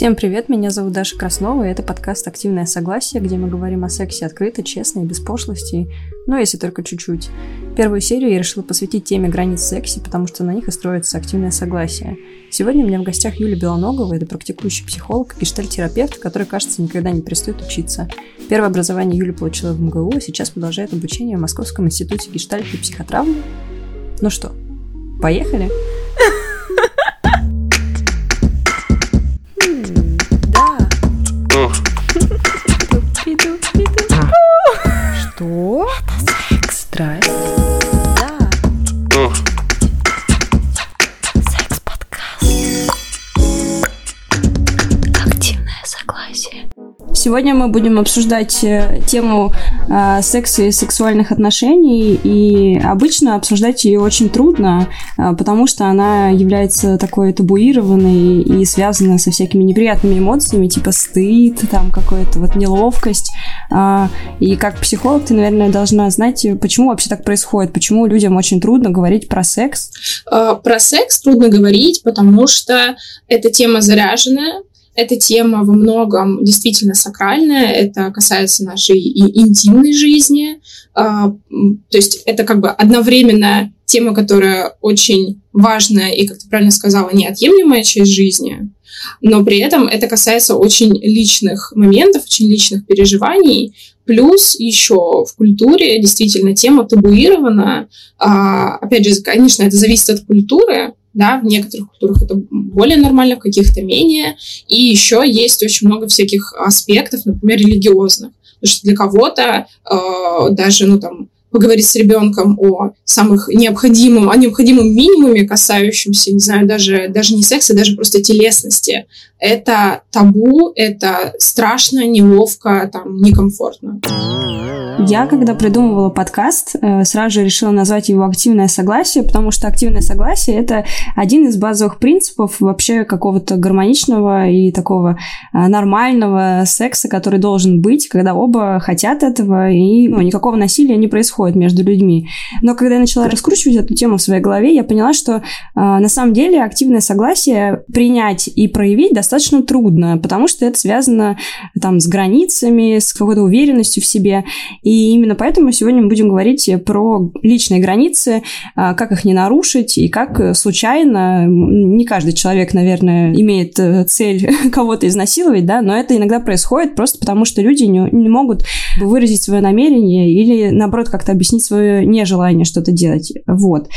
Всем привет, меня зовут Даша Краснова, и это подкаст «Активное согласие», где мы говорим о сексе открыто, честно и без пошлости, но если только чуть-чуть. Первую серию я решила посвятить теме границ секси, потому что на них и строится активное согласие. Сегодня у меня в гостях Юля Белоногова, это практикующий психолог и гештальтерапевт, который, кажется, никогда не перестает учиться. Первое образование Юля получила в МГУ, а сейчас продолжает обучение в Московском институте гештальта и психотравмы. Ну что, поехали? Что? Сегодня мы будем обсуждать э, тему э, секса и сексуальных отношений, и обычно обсуждать ее очень трудно, э, потому что она является такой табуированной и связана со всякими неприятными эмоциями, типа стыд, там какая-то вот неловкость. Э, и как психолог ты, наверное, должна знать, почему вообще так происходит, почему людям очень трудно говорить про секс. Э, про секс трудно говорить, потому что эта тема заряженная, эта тема во многом действительно сакральная, это касается нашей и интимной жизни. А, то есть это как бы одновременно тема, которая очень важная и, как ты правильно сказала, неотъемлемая часть жизни, но при этом это касается очень личных моментов, очень личных переживаний, Плюс еще в культуре действительно тема табуирована. А, опять же, конечно, это зависит от культуры, да, в некоторых культурах это более нормально, в каких-то менее. И еще есть очень много всяких аспектов, например, религиозных. Потому что для кого-то э, даже, ну, там, поговорить с ребенком о самых необходимом, о необходимом минимуме, касающемся, не знаю, даже, даже не секса, даже просто телесности. Это табу, это страшно, неловко, там, некомфортно. Я, когда придумывала подкаст, э, сразу же решила назвать его «Активное согласие», потому что активное согласие — это один из базовых принципов вообще какого-то гармоничного и такого э, нормального секса, который должен быть, когда оба хотят этого, и ну, никакого насилия не происходит между людьми. Но когда я начала раскручивать эту тему в своей голове, я поняла, что э, на самом деле активное согласие принять и проявить достаточно трудно, потому что это связано там с границами, с какой-то уверенностью в себе. И именно поэтому сегодня мы будем говорить про личные границы, а, как их не нарушить и как случайно, не каждый человек, наверное, имеет э, цель кого-то изнасиловать, да, но это иногда происходит просто потому, что люди не, не могут выразить свое намерение или, наоборот, как-то объяснить свое нежелание что-то делать. Вот.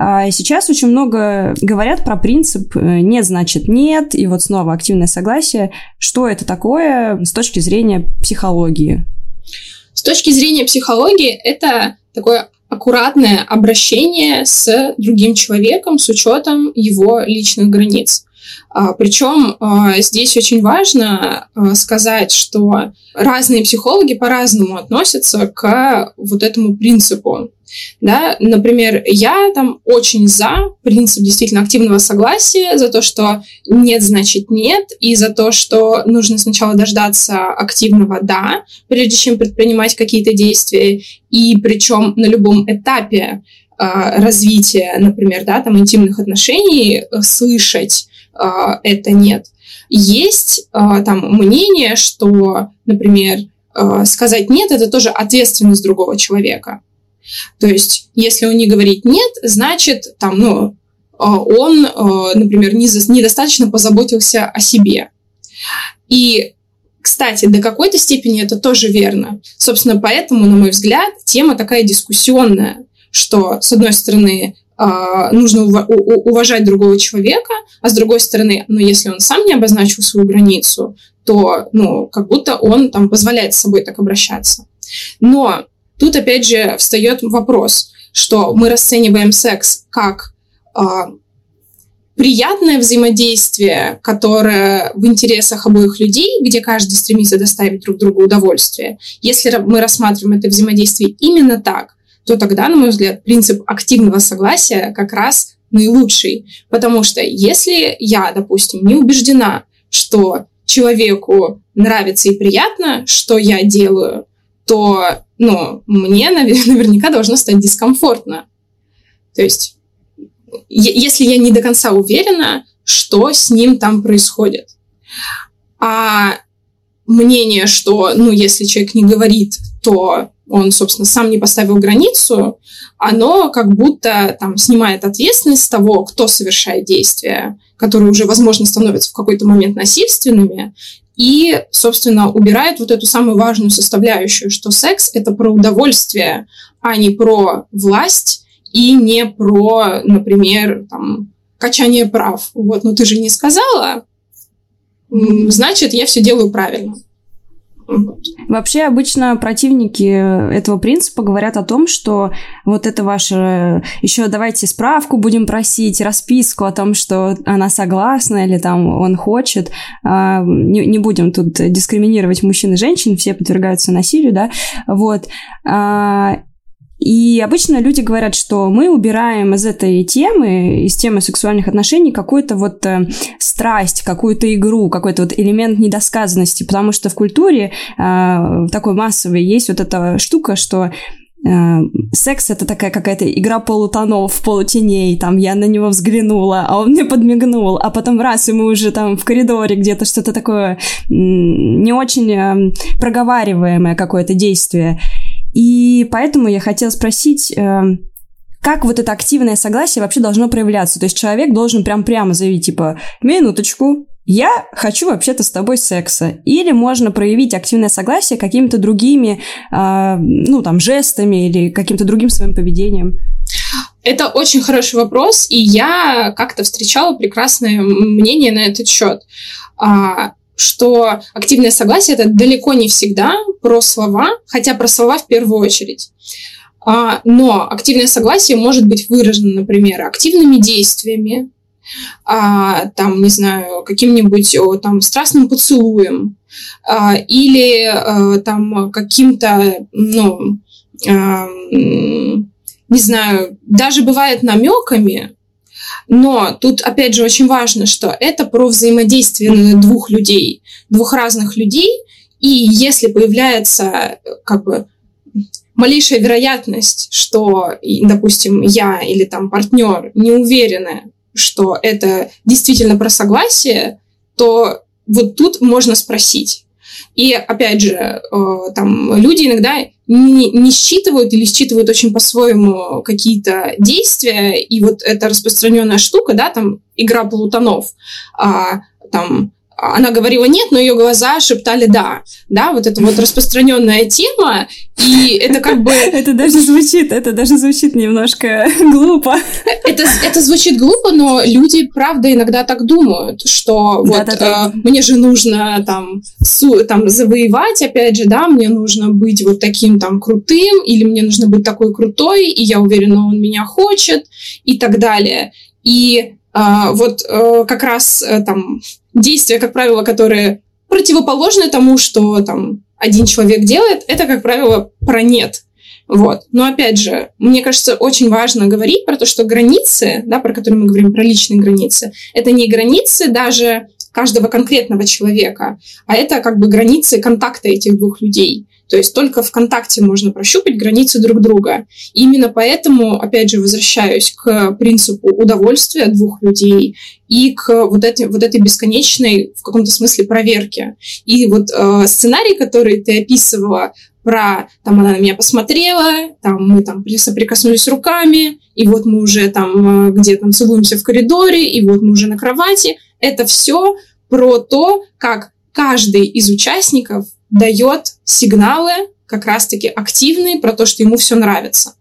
А сейчас очень много говорят про принцип э, «нет, значит нет», и вот снова активное согласие. Что это такое с точки зрения психологии? С точки зрения психологии, это такое аккуратное обращение с другим человеком с учетом его личных границ. А, Причем а, здесь очень важно а, сказать, что разные психологи по-разному относятся к вот этому принципу. Да? Например, я там очень за принцип действительно активного согласия, за то, что нет, значит нет, и за то, что нужно сначала дождаться активного «да», прежде чем предпринимать какие-то действия, и причем на любом этапе развития, например, да, там интимных отношений, э, слышать это «нет». Есть э, там мнение, что, например, э, сказать «нет» — это тоже ответственность другого человека. То есть, если он не говорит нет, значит, там, ну, а, он, а, например, недостаточно позаботился о себе. И, кстати, до какой-то степени это тоже верно. Собственно, поэтому, на мой взгляд, тема такая дискуссионная, что, с одной стороны, а, нужно уважать другого человека, а с другой стороны, ну, если он сам не обозначил свою границу, то, ну, как будто он там позволяет с собой так обращаться. Но Тут опять же встает вопрос, что мы расцениваем секс как э, приятное взаимодействие, которое в интересах обоих людей, где каждый стремится доставить друг другу удовольствие. Если мы рассматриваем это взаимодействие именно так, то тогда, на мой взгляд, принцип активного согласия как раз наилучший. Потому что если я, допустим, не убеждена, что человеку нравится и приятно, что я делаю, то ну, мне наверняка должно стать дискомфортно. То есть, если я не до конца уверена, что с ним там происходит. А мнение, что, ну, если человек не говорит, то он, собственно, сам не поставил границу, оно как будто там снимает ответственность того, кто совершает действия, которые уже, возможно, становятся в какой-то момент насильственными, и, собственно, убирает вот эту самую важную составляющую, что секс — это про удовольствие, а не про власть и не про, например, там, качание прав. Вот, но ты же не сказала, значит, я все делаю правильно. Вообще обычно противники этого принципа говорят о том, что вот это ваше... Еще давайте справку будем просить, расписку о том, что она согласна или там он хочет. А, не, не будем тут дискриминировать мужчин и женщин, все подвергаются насилию, да, вот. И обычно люди говорят, что мы убираем из этой темы, из темы сексуальных отношений, какую-то вот э, страсть, какую-то игру, какой-то вот элемент недосказанности, потому что в культуре э, такой массовой есть вот эта штука, что э, секс это такая какая-то игра полутонов, полутеней, там я на него взглянула, а он мне подмигнул, а потом раз, и мы уже там в коридоре где-то что-то такое не очень э, проговариваемое какое-то действие. И поэтому я хотела спросить, э, как вот это активное согласие вообще должно проявляться? То есть человек должен прям прямо заявить, типа, минуточку, я хочу вообще-то с тобой секса. Или можно проявить активное согласие какими-то другими, э, ну, там, жестами или каким-то другим своим поведением? Это очень хороший вопрос, и я как-то встречала прекрасное мнение на этот счет. А, что активное согласие это далеко не всегда про слова, хотя про слова в первую очередь. А, но активное согласие может быть выражено, например, активными действиями, а, там, не знаю, каким-нибудь там страстным поцелуем а, или а, там каким-то, ну, не знаю, даже бывает намеками, но тут, опять же, очень важно, что это про взаимодействие двух людей, двух разных людей, и если появляется как бы малейшая вероятность, что, допустим, я или там партнер не уверены, что это действительно про согласие, то вот тут можно спросить. И опять же, э, там люди иногда не, не считывают или считывают очень по-своему какие-то действия, и вот эта распространенная штука, да, там игра полутонов, а, там она говорила нет, но ее глаза шептали да. Да, вот это вот распространенная тема, и это как бы... Это даже звучит, это даже звучит немножко глупо. Это, это звучит глупо, но люди, правда, иногда так думают, что вот да, да, э, мне же нужно там, су, там завоевать, опять же, да, мне нужно быть вот таким там крутым, или мне нужно быть такой крутой, и я уверена, он меня хочет, и так далее. И а, вот а, как раз а, там действия, как правило, которые противоположны тому, что там один человек делает, это, как правило, про нет. Вот. Но опять же, мне кажется, очень важно говорить про то, что границы, да, про которые мы говорим, про личные границы, это не границы даже каждого конкретного человека, а это как бы границы контакта этих двух людей. То есть только в контакте можно прощупать границы друг друга. И именно поэтому, опять же, возвращаюсь к принципу удовольствия двух людей и к вот этой, вот этой бесконечной, в каком-то смысле, проверке. И вот э, сценарий, который ты описывала, про там она на меня посмотрела, там мы там соприкоснулись руками, и вот мы уже там э, где там целуемся в коридоре, и вот мы уже на кровати. Это все про то, как каждый из участников дает сигналы как раз-таки активные про то, что ему все нравится.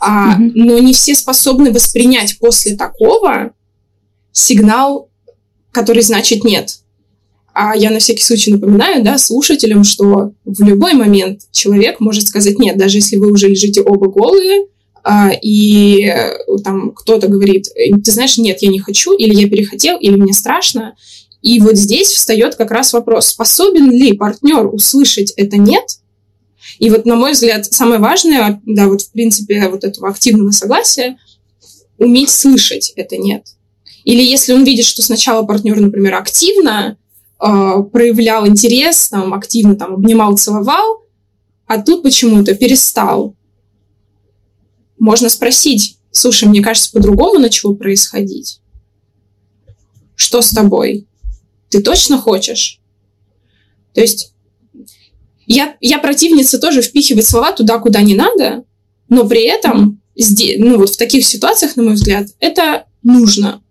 А, mm-hmm. Но не все способны воспринять после такого сигнал, который значит нет. А я на всякий случай напоминаю да, слушателям, что в любой момент человек может сказать нет, даже если вы уже лежите оба голые, а, и э, там кто-то говорит, ты знаешь, нет, я не хочу, или я перехотел, или мне страшно, и вот здесь встает как раз вопрос, способен ли партнер услышать это «нет», и вот, на мой взгляд, самое важное, да, вот в принципе вот этого активного согласия, уметь слышать это «нет». Или если он видит, что сначала партнер, например, активно э, проявлял интерес, там, активно там, обнимал, целовал, а тут почему-то перестал. Можно спросить, слушай, мне кажется, по-другому начало происходить. Что с тобой? Ты точно хочешь? То есть я, я противница тоже впихивать слова туда, куда не надо, но при этом ну вот в таких ситуациях, на мой взгляд, это нужно.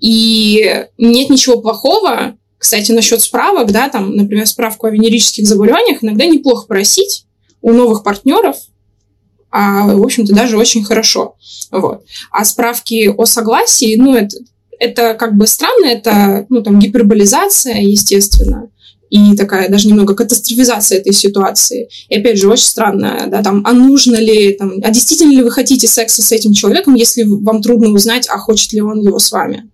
И нет ничего плохого, кстати, насчет справок, да, там, например, справку о венерических заболеваниях иногда неплохо просить у новых партнеров, а, в общем-то, даже очень хорошо. Вот. А справки о согласии, ну, это, это как бы странно, это, ну, там, гиперболизация, естественно, и такая даже немного катастрофизация этой ситуации. И опять же, очень странно, да, там, а нужно ли, там, а действительно ли вы хотите секса с этим человеком, если вам трудно узнать, а хочет ли он его с вами?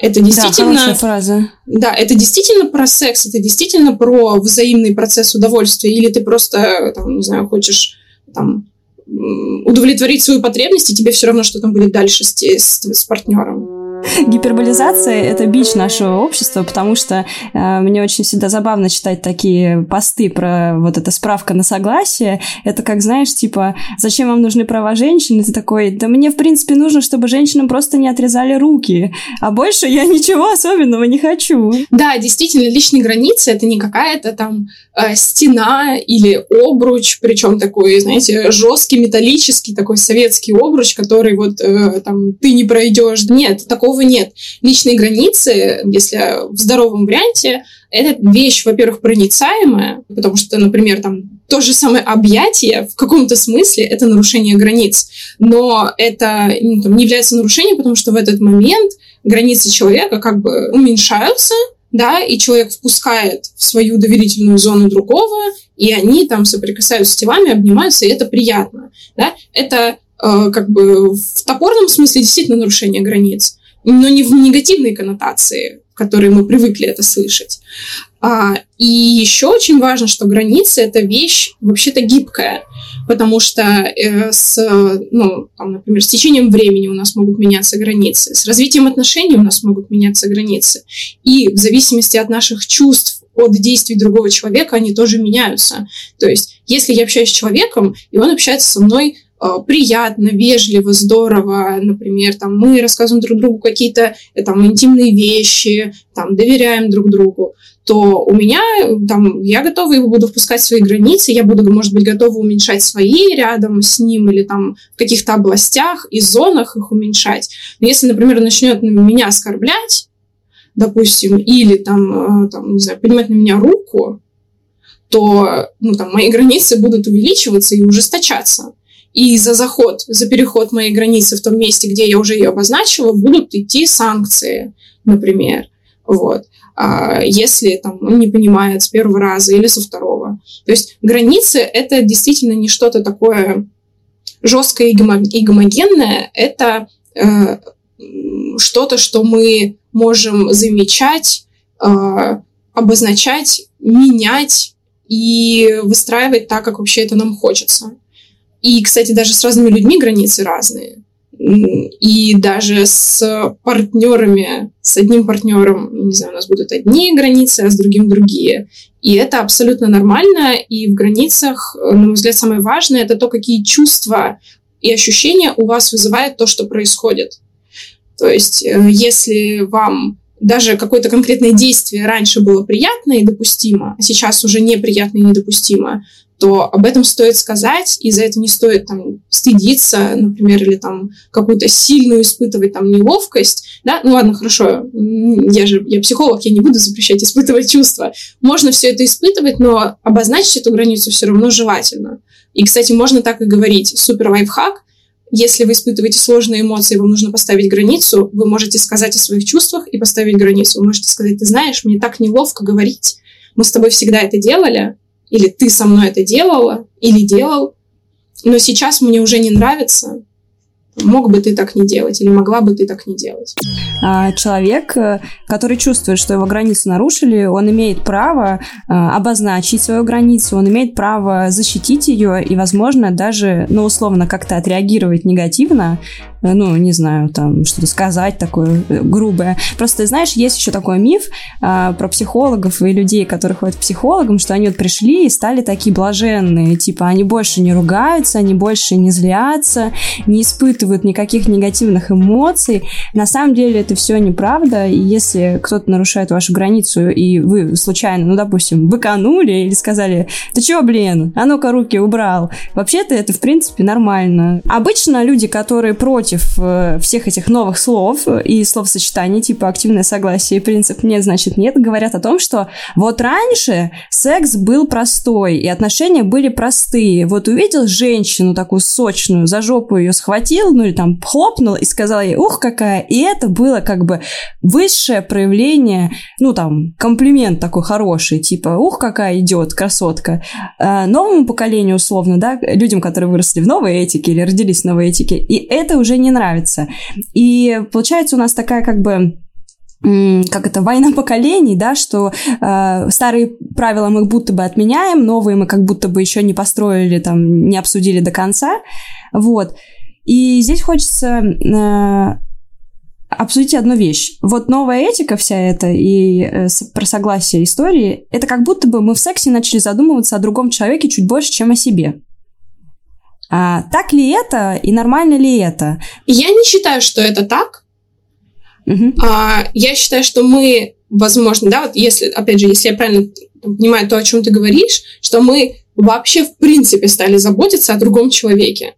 Это действительно... Да, фраза. Да, это действительно про секс, это действительно про взаимный процесс удовольствия, или ты просто, там, не знаю, хочешь там, удовлетворить свою потребность, и тебе все равно, что там будет дальше с, с, с партнером. Гиперболизация — это бич нашего общества, потому что э, мне очень всегда забавно читать такие посты про вот эта справка на согласие. Это как, знаешь, типа, зачем вам нужны права женщин? И ты такой, да мне, в принципе, нужно, чтобы женщинам просто не отрезали руки, а больше я ничего особенного не хочу. Да, действительно, личные границы — это не какая-то там э, стена или обруч, причем такой, знаете, жесткий, металлический, такой советский обруч, который вот э, там ты не пройдешь. Нет, такого такого нет. Личные границы, если в здоровом варианте, это вещь, во-первых, проницаемая, потому что, например, там то же самое объятие в каком-то смысле это нарушение границ, но это ну, там, не является нарушением, потому что в этот момент границы человека как бы уменьшаются, да, и человек впускает в свою доверительную зону другого, и они там соприкасаются с телами, обнимаются, и это приятно, да, это э, как бы в топорном смысле действительно нарушение границ но не в негативной коннотации, в которой мы привыкли это слышать. А, и еще очень важно, что границы это вещь вообще-то гибкая, потому что э, с, ну, там, например, с течением времени у нас могут меняться границы, с развитием отношений у нас могут меняться границы, и в зависимости от наших чувств, от действий другого человека они тоже меняются. То есть, если я общаюсь с человеком, и он общается со мной приятно, вежливо, здорово, например, там мы рассказываем друг другу какие-то э, там интимные вещи, там доверяем друг другу, то у меня там я готова его буду впускать в свои границы, я буду, может быть, готова уменьшать свои рядом с ним или там в каких-то областях и зонах их уменьшать. Но если, например, начнет меня оскорблять, допустим, или там, э, там не знаю, поднимать на меня руку, то ну, там, мои границы будут увеличиваться и ужесточаться и за заход, за переход моей границы в том месте, где я уже ее обозначила, будут идти санкции, например. Вот. А если там он не понимает с первого раза или со второго. То есть границы это действительно не что-то такое жесткое и гомогенное, это э, что-то, что мы можем замечать, э, обозначать, менять и выстраивать так, как вообще это нам хочется. И, кстати, даже с разными людьми границы разные. И даже с партнерами, с одним партнером, не знаю, у нас будут одни границы, а с другим другие. И это абсолютно нормально. И в границах, на мой взгляд, самое важное это то, какие чувства и ощущения у вас вызывает то, что происходит. То есть, э, если вам даже какое-то конкретное действие раньше было приятно и допустимо, а сейчас уже неприятно и недопустимо, то об этом стоит сказать, и за это не стоит там стыдиться, например, или там какую-то сильную испытывать там неловкость, да, ну ладно, хорошо, я же, я психолог, я не буду запрещать испытывать чувства. Можно все это испытывать, но обозначить эту границу все равно желательно. И, кстати, можно так и говорить. Супер лайфхак. Если вы испытываете сложные эмоции, вам нужно поставить границу, вы можете сказать о своих чувствах и поставить границу. Вы можете сказать, ты знаешь, мне так неловко говорить, мы с тобой всегда это делали, или ты со мной это делала, или делал, но сейчас мне уже не нравится, мог бы ты так не делать или могла бы ты так не делать. А человек, э, который чувствует, что его границы нарушили, он имеет право э, обозначить свою границу, он имеет право защитить ее и, возможно, даже, ну, условно, как-то отреагировать негативно, ну, не знаю, там, что-то сказать такое э, грубое. Просто, знаешь, есть еще такой миф а, про психологов и людей, которые ходят к психологам, что они вот пришли и стали такие блаженные, типа, они больше не ругаются, они больше не злятся, не испытывают никаких негативных эмоций. На самом деле это все неправда, и если кто-то нарушает вашу границу, и вы случайно, ну, допустим, выканули или сказали, ты чё, блин, а ну-ка руки убрал, вообще-то это, в принципе, нормально. Обычно люди, которые против э, всех этих новых слов и словосочетаний, типа активное согласие и принцип нет, значит нет, говорят о том, что вот раньше секс был простой, и отношения были простые. Вот увидел женщину такую сочную, за жопу ее схватил, ну или там хлопнул и сказал ей, ух, какая. И это было как бы высшее проявление, ну там, комплимент такой хороший, типа, ух, какая идет красотка. А новому поколению, условно, да, людям, которые выросли в новой этике или родились в новой этике, и это уже не нравится. И получается у нас такая как бы как это, война поколений, да, что э, старые правила мы будто бы отменяем, новые мы как будто бы еще не построили, там, не обсудили до конца, вот. И здесь хочется э, обсудить одну вещь. Вот новая этика вся эта и э, про согласие истории, это как будто бы мы в сексе начали задумываться о другом человеке чуть больше, чем о себе. А так ли это и нормально ли это? Я не считаю, что это так. Угу. А, я считаю, что мы, возможно, да, вот если, опять же, если я правильно понимаю то, о чем ты говоришь, что мы вообще в принципе стали заботиться о другом человеке.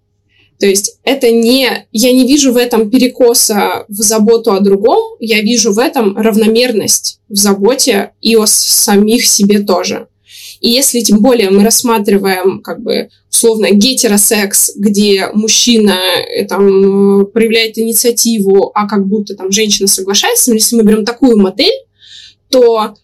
То есть это не... Я не вижу в этом перекоса в заботу о другом, я вижу в этом равномерность в заботе и о самих себе тоже. И если тем более мы рассматриваем как бы условно гетеросекс, где мужчина э, там проявляет инициативу, а как будто там женщина соглашается, если мы берем такую модель, то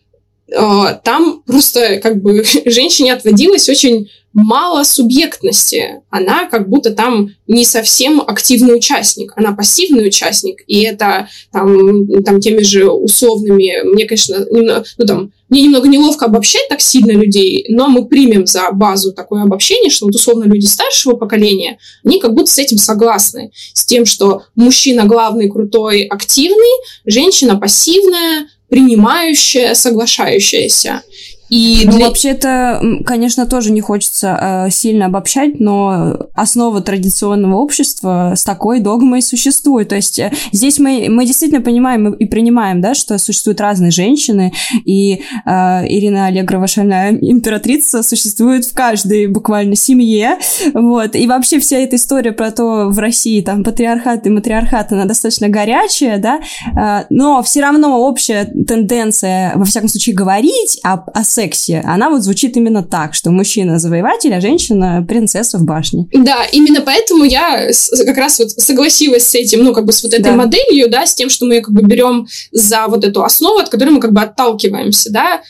э, там просто как бы женщине отводилось очень мало субъектности. Она как будто там не совсем активный участник, она пассивный участник. И это там, там теми же условными, мне, конечно, немного, ну там, мне немного неловко обобщать так сильно людей, но мы примем за базу такое обобщение, что вот условно люди старшего поколения, они как будто с этим согласны. С тем, что мужчина главный, крутой, активный, женщина пассивная, принимающая, соглашающаяся. И ну, для... вообще-то, конечно, тоже не хочется э, сильно обобщать, но основа традиционного общества с такой догмой существует. То есть э, здесь мы, мы действительно понимаем и принимаем, да, что существуют разные женщины, и э, Ирина Аллегрова, шальная императрица, существует в каждой буквально семье. Вот. И вообще вся эта история про то, в России там патриархат и матриархат, она достаточно горячая, да, э, но все равно общая тенденция, во всяком случае, говорить о, о сексе, она вот звучит именно так, что мужчина завоеватель, а женщина принцесса в башне. Да, именно поэтому я как раз вот согласилась с этим, ну, как бы с вот этой да. моделью, да, с тем, что мы как бы берем за вот эту основу, от которой мы как бы отталкиваемся, да,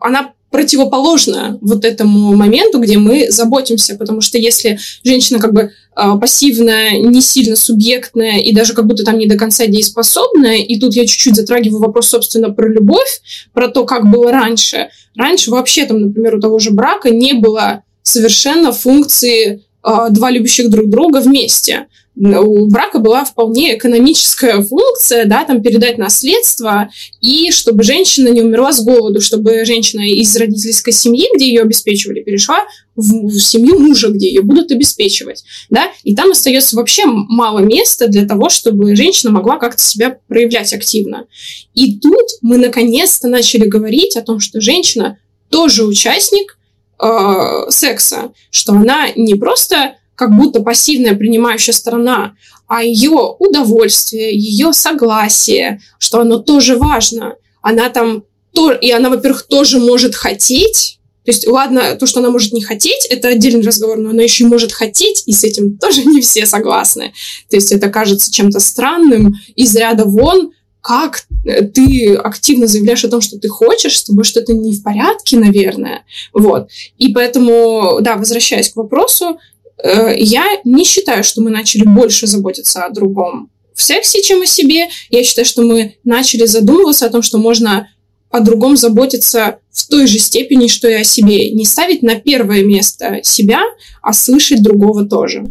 она противоположно вот этому моменту, где мы заботимся, потому что если женщина как бы а, пассивная, не сильно субъектная и даже как будто там не до конца дееспособная, и тут я чуть-чуть затрагиваю вопрос, собственно, про любовь, про то, как было раньше. Раньше вообще там, например, у того же брака не было совершенно функции э, два любящих друг друга вместе у брака была вполне экономическая функция, да, там передать наследство, и чтобы женщина не умерла с голоду, чтобы женщина из родительской семьи, где ее обеспечивали, перешла в, в семью мужа, где ее будут обеспечивать, да, и там остается вообще мало места для того, чтобы женщина могла как-то себя проявлять активно. И тут мы наконец-то начали говорить о том, что женщина тоже участник э, секса, что она не просто как будто пассивная принимающая сторона, а ее удовольствие, ее согласие, что оно тоже важно. Она там, то, и она, во-первых, тоже может хотеть, то есть, ладно, то, что она может не хотеть, это отдельный разговор, но она еще может хотеть, и с этим тоже не все согласны. То есть это кажется чем-то странным, из ряда вон, как ты активно заявляешь о том, что ты хочешь, с тобой что-то не в порядке, наверное. Вот. И поэтому, да, возвращаясь к вопросу, Э, я не считаю, что мы начали больше заботиться о другом в сексе, чем о себе. Я считаю, что мы начали задумываться о том, что можно о другом заботиться в той же степени, что и о себе. Не ставить на первое место себя, а слышать другого тоже.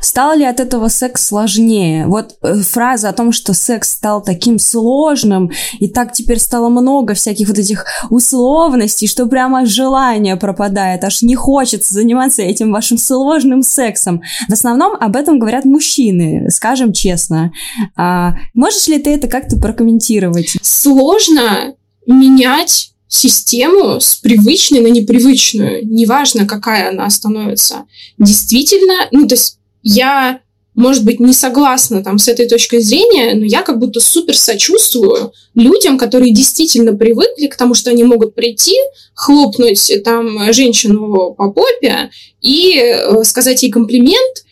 Стал ли от этого секс сложнее? Вот э, фраза о том, что секс стал таким сложным, и так теперь стало много всяких вот этих условностей, что прямо желание пропадает, аж не хочется заниматься этим вашим сложным сексом. В основном об этом говорят мужчины, скажем честно. А, можешь ли ты это как-то прокомментировать? Сложно менять систему с привычной на непривычную, неважно, какая она становится. Действительно, ну, то есть я, может быть, не согласна там с этой точкой зрения, но я как будто супер сочувствую людям, которые действительно привыкли к тому, что они могут прийти, хлопнуть там женщину по попе и э, сказать ей комплимент,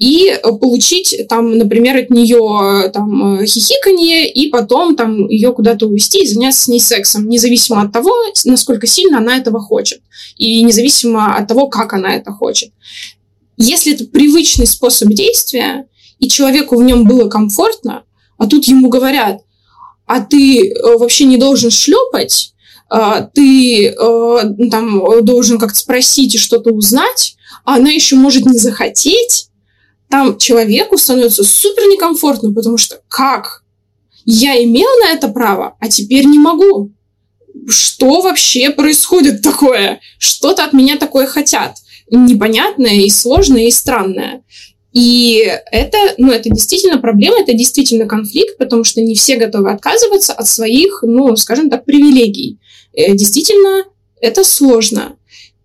и получить там, например, от нее там хихиканье, и потом там ее куда-то увести и заняться с ней сексом, независимо от того, насколько сильно она этого хочет, и независимо от того, как она это хочет. Если это привычный способ действия, и человеку в нем было комфортно, а тут ему говорят, а ты э, вообще не должен шлепать, а ты э, там должен как-то спросить и что-то узнать, а она еще может не захотеть, там человеку становится супер некомфортно, потому что как? Я имел на это право, а теперь не могу. Что вообще происходит такое? Что-то от меня такое хотят. Непонятное и сложное и странное. И это, ну, это действительно проблема, это действительно конфликт, потому что не все готовы отказываться от своих, ну, скажем так, привилегий. Э, действительно, это сложно.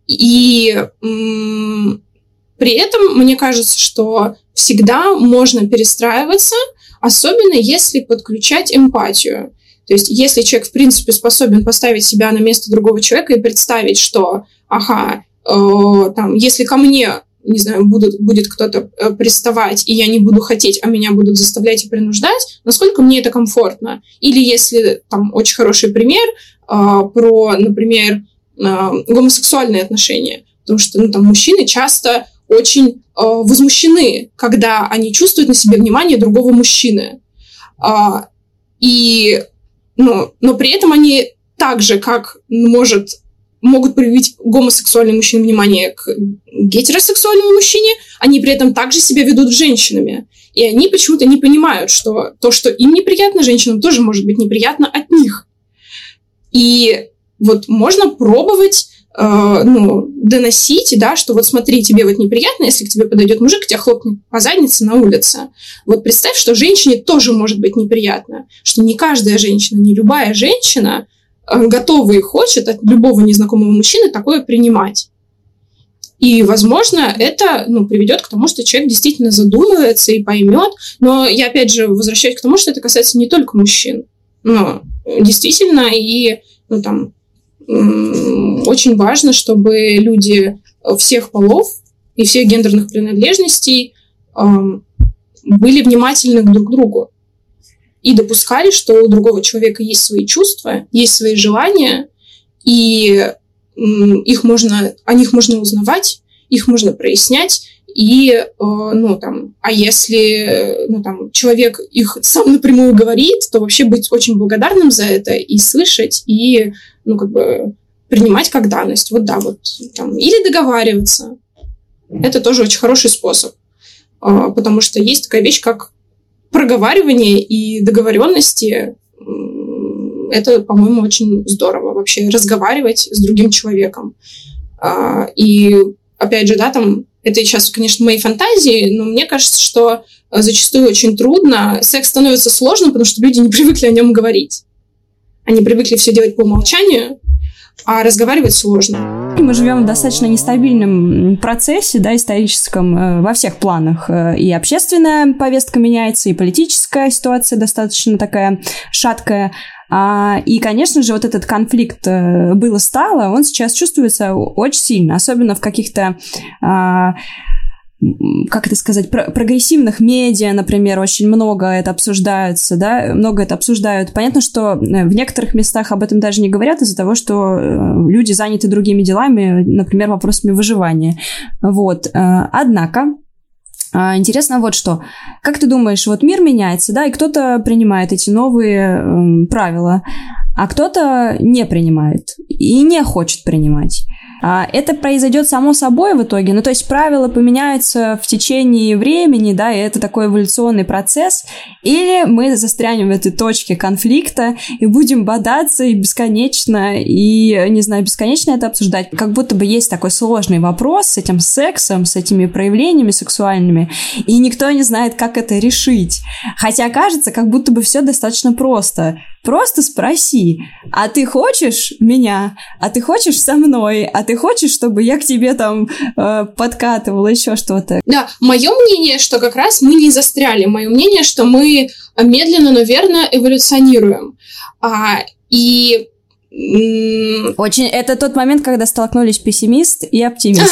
И при этом мне кажется, что всегда можно перестраиваться, особенно если подключать эмпатию. То есть, если человек, в принципе, способен поставить себя на место другого человека и представить, что, ага, э, там, если ко мне, не знаю, будут, будет кто-то э, приставать, и я не буду хотеть, а меня будут заставлять и принуждать, насколько мне это комфортно? Или если, там, очень хороший пример э, про, например, э, гомосексуальные отношения. Потому что, ну, там, мужчины часто очень э, возмущены, когда они чувствуют на себе внимание другого мужчины. А, и, ну, но при этом они так же, как может, могут проявить гомосексуальный мужчина внимание к гетеросексуальному мужчине, они при этом также себя ведут женщинами. И они почему-то не понимают, что то, что им неприятно, женщинам тоже может быть неприятно от них. И вот можно пробовать э, ну, доносить, да, что вот смотри, тебе вот неприятно, если к тебе подойдет мужик, тебя хлопнет по заднице на улице. Вот представь, что женщине тоже может быть неприятно, что не каждая женщина, не любая женщина э, готова и хочет от любого незнакомого мужчины такое принимать. И, возможно, это ну, приведет к тому, что человек действительно задумывается и поймет. Но я, опять же, возвращаюсь к тому, что это касается не только мужчин. Но действительно и ну, там, очень важно, чтобы люди всех полов и всех гендерных принадлежностей были внимательны друг к другу и допускали, что у другого человека есть свои чувства, есть свои желания, и их можно, о них можно узнавать, их можно прояснять, и, э, ну, там, а если, ну, там, человек их сам напрямую говорит, то вообще быть очень благодарным за это и слышать, и ну, как бы принимать как данность. Вот да, вот там. Или договариваться. Это тоже очень хороший способ. А, потому что есть такая вещь, как проговаривание и договоренности. Это, по-моему, очень здорово вообще разговаривать с другим человеком. А, и опять же, да, там это сейчас, конечно, мои фантазии, но мне кажется, что зачастую очень трудно. Секс становится сложным, потому что люди не привыкли о нем говорить. Они привыкли все делать по умолчанию, а разговаривать сложно. Мы живем в достаточно нестабильном процессе, да, историческом э, во всех планах. Э, и общественная повестка меняется, и политическая ситуация достаточно такая шаткая. А, и, конечно же, вот этот конфликт э, было-стало, он сейчас чувствуется очень сильно, особенно в каких-то а, как это сказать, про прогрессивных медиа, например, очень много это обсуждается, да, много это обсуждают. Понятно, что э, в некоторых местах об этом даже не говорят из-за того, что э, люди заняты другими делами, например, вопросами выживания. Вот. Однако, Интересно вот что. Как ты думаешь, вот мир меняется, да, и кто-то принимает эти новые э, правила, а кто-то не принимает и не хочет принимать. А, это произойдет само собой в итоге. Ну, то есть правила поменяются в течение времени, да, и это такой эволюционный процесс. Или мы застрянем в этой точке конфликта и будем бодаться и бесконечно, и, не знаю, бесконечно это обсуждать. Как будто бы есть такой сложный вопрос с этим сексом, с этими проявлениями сексуальными, и никто не знает, как это решить. Хотя кажется, как будто бы все достаточно просто. Просто спроси, а ты хочешь меня? А ты хочешь со мной? А ты хочешь, чтобы я к тебе там э, подкатывала еще что-то? Да, мое мнение, что как раз мы не застряли. Мое мнение, что мы медленно, но верно эволюционируем. А, и очень. Это тот момент, когда столкнулись пессимист и оптимист.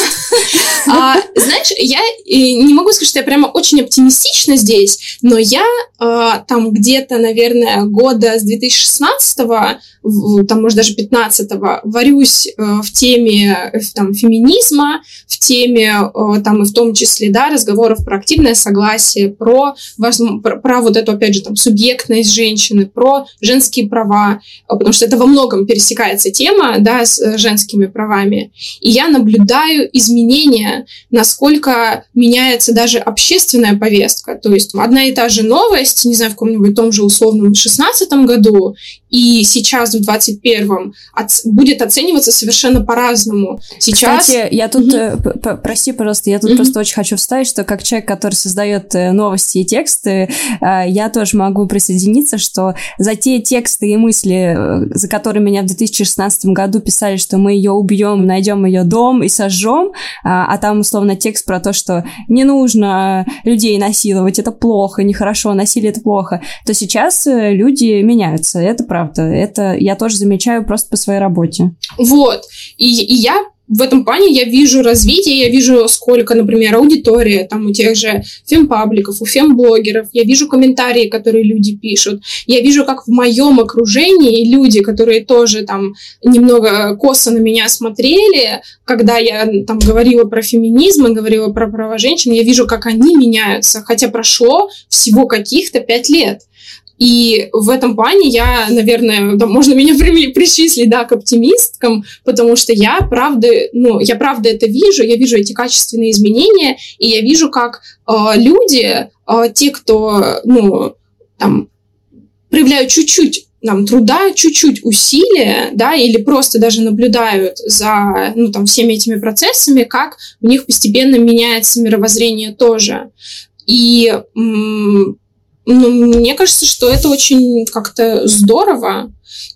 А, знаешь, я не могу сказать, что я прямо очень оптимистична здесь, но я а, там где-то, наверное, года с 2016 там, может, даже 15-го, варюсь э, в теме э, там, феминизма, в теме, э, там, и в том числе, да, разговоров про активное согласие, про, про, про вот эту, опять же, там, субъектность женщины, про женские права, потому что это во многом пересекается тема, да, с женскими правами. И я наблюдаю изменения, насколько меняется даже общественная повестка. То есть одна и та же новость, не знаю, в каком-нибудь том же условном 16 году, и сейчас в 21-м оц- будет оцениваться совершенно по-разному. Сейчас... Кстати, я тут, mm-hmm. прости, пожалуйста, я тут mm-hmm. просто очень хочу вставить, что как человек, который создает э, новости и тексты, я тоже могу присоединиться, что за те тексты и мысли, за которые меня в 2016 году писали, что мы ее убьем, найдем ее дом и сожжем, а там условно текст про то, что не нужно людей насиловать, это плохо, нехорошо, насилие это плохо, то сейчас люди меняются, это правда правда. Это я тоже замечаю просто по своей работе. Вот. И, и я в этом плане я вижу развитие, я вижу, сколько, например, аудитория там у тех же фемпабликов, у фемблогеров, я вижу комментарии, которые люди пишут, я вижу, как в моем окружении люди, которые тоже там немного косо на меня смотрели, когда я там говорила про феминизм и говорила про права женщин, я вижу, как они меняются, хотя прошло всего каких-то пять лет. И в этом плане я, наверное, да, можно меня причислить, да, к оптимисткам, потому что я правда, ну, я правда это вижу, я вижу эти качественные изменения, и я вижу, как э, люди, э, те, кто, ну, там, проявляют чуть-чуть нам труда, чуть-чуть усилия, да, или просто даже наблюдают за, ну, там, всеми этими процессами, как у них постепенно меняется мировоззрение тоже. И ну, мне кажется, что это очень как-то здорово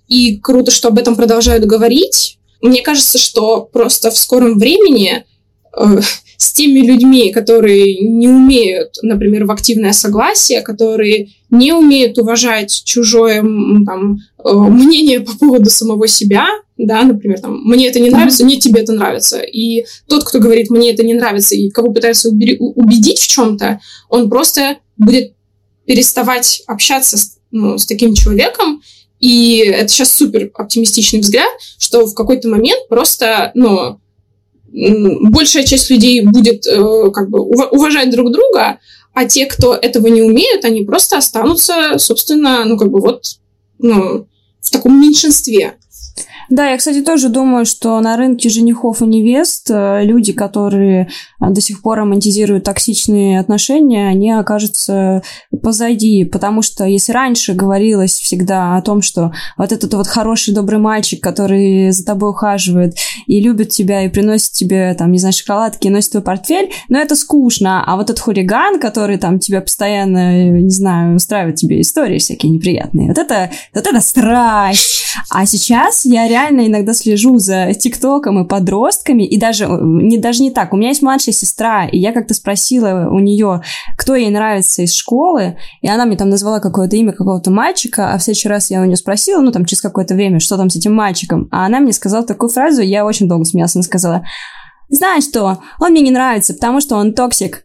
и круто, что об этом продолжают говорить. Мне кажется, что просто в скором времени э, с теми людьми, которые не умеют, например, в активное согласие, которые не умеют уважать чужое там, э, мнение по поводу самого себя, да, например, там, мне это не нравится, нет, тебе это нравится. И тот, кто говорит, мне это не нравится, и кого пытается убедить в чем-то, он просто будет переставать общаться с, ну, с таким человеком, и это сейчас супер оптимистичный взгляд, что в какой-то момент просто, ну, большая часть людей будет э, как бы уважать друг друга, а те, кто этого не умеют, они просто останутся, собственно, ну, как бы вот, ну, в таком меньшинстве. Да, я, кстати, тоже думаю, что на рынке женихов и невест э, люди, которые э, до сих пор романтизируют токсичные отношения, они окажутся позади, потому что если раньше говорилось всегда о том, что вот этот вот хороший, добрый мальчик, который за тобой ухаживает и любит тебя и приносит тебе, там, не знаю, шоколадки, и носит твой портфель, но это скучно, а вот этот хулиган, который там тебя постоянно, не знаю, устраивает тебе истории всякие неприятные, вот это, вот это страсть. А сейчас я реально реально иногда слежу за ТикТоком и подростками, и даже не, даже не так. У меня есть младшая сестра, и я как-то спросила у нее, кто ей нравится из школы, и она мне там назвала какое-то имя какого-то мальчика, а в следующий раз я у нее спросила, ну, там, через какое-то время, что там с этим мальчиком, а она мне сказала такую фразу, я очень долго смеялась, она сказала, знаешь что, он мне не нравится, потому что он toxic.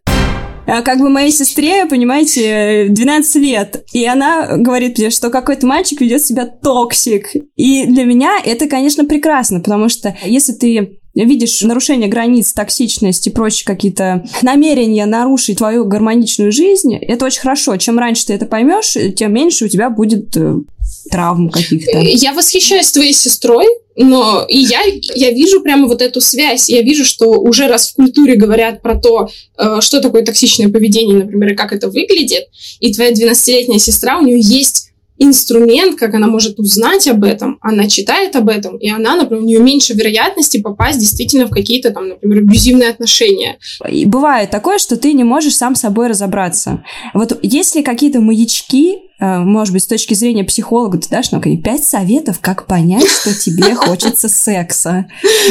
А как бы моей сестре, понимаете, 12 лет. И она говорит мне, что какой-то мальчик ведет себя toxic. И для меня это, конечно, прекрасно, потому что если ты видишь нарушение границ, токсичность и прочие какие-то намерения нарушить твою гармоничную жизнь, это очень хорошо. Чем раньше ты это поймешь, тем меньше у тебя будет э, травм каких-то. Я восхищаюсь твоей сестрой, но и я, я вижу прямо вот эту связь. Я вижу, что уже раз в культуре говорят про то, э, что такое токсичное поведение, например, и как это выглядит, и твоя 12-летняя сестра, у нее есть инструмент, как она может узнать об этом, она читает об этом, и она, например, у нее меньше вероятности попасть действительно в какие-то там, например, абьюзивные отношения. И бывает такое, что ты не можешь сам собой разобраться. Вот есть ли какие-то маячки, Э, может быть, с точки зрения психолога, ты дашь, ну, пять советов, как понять, что тебе хочется секса.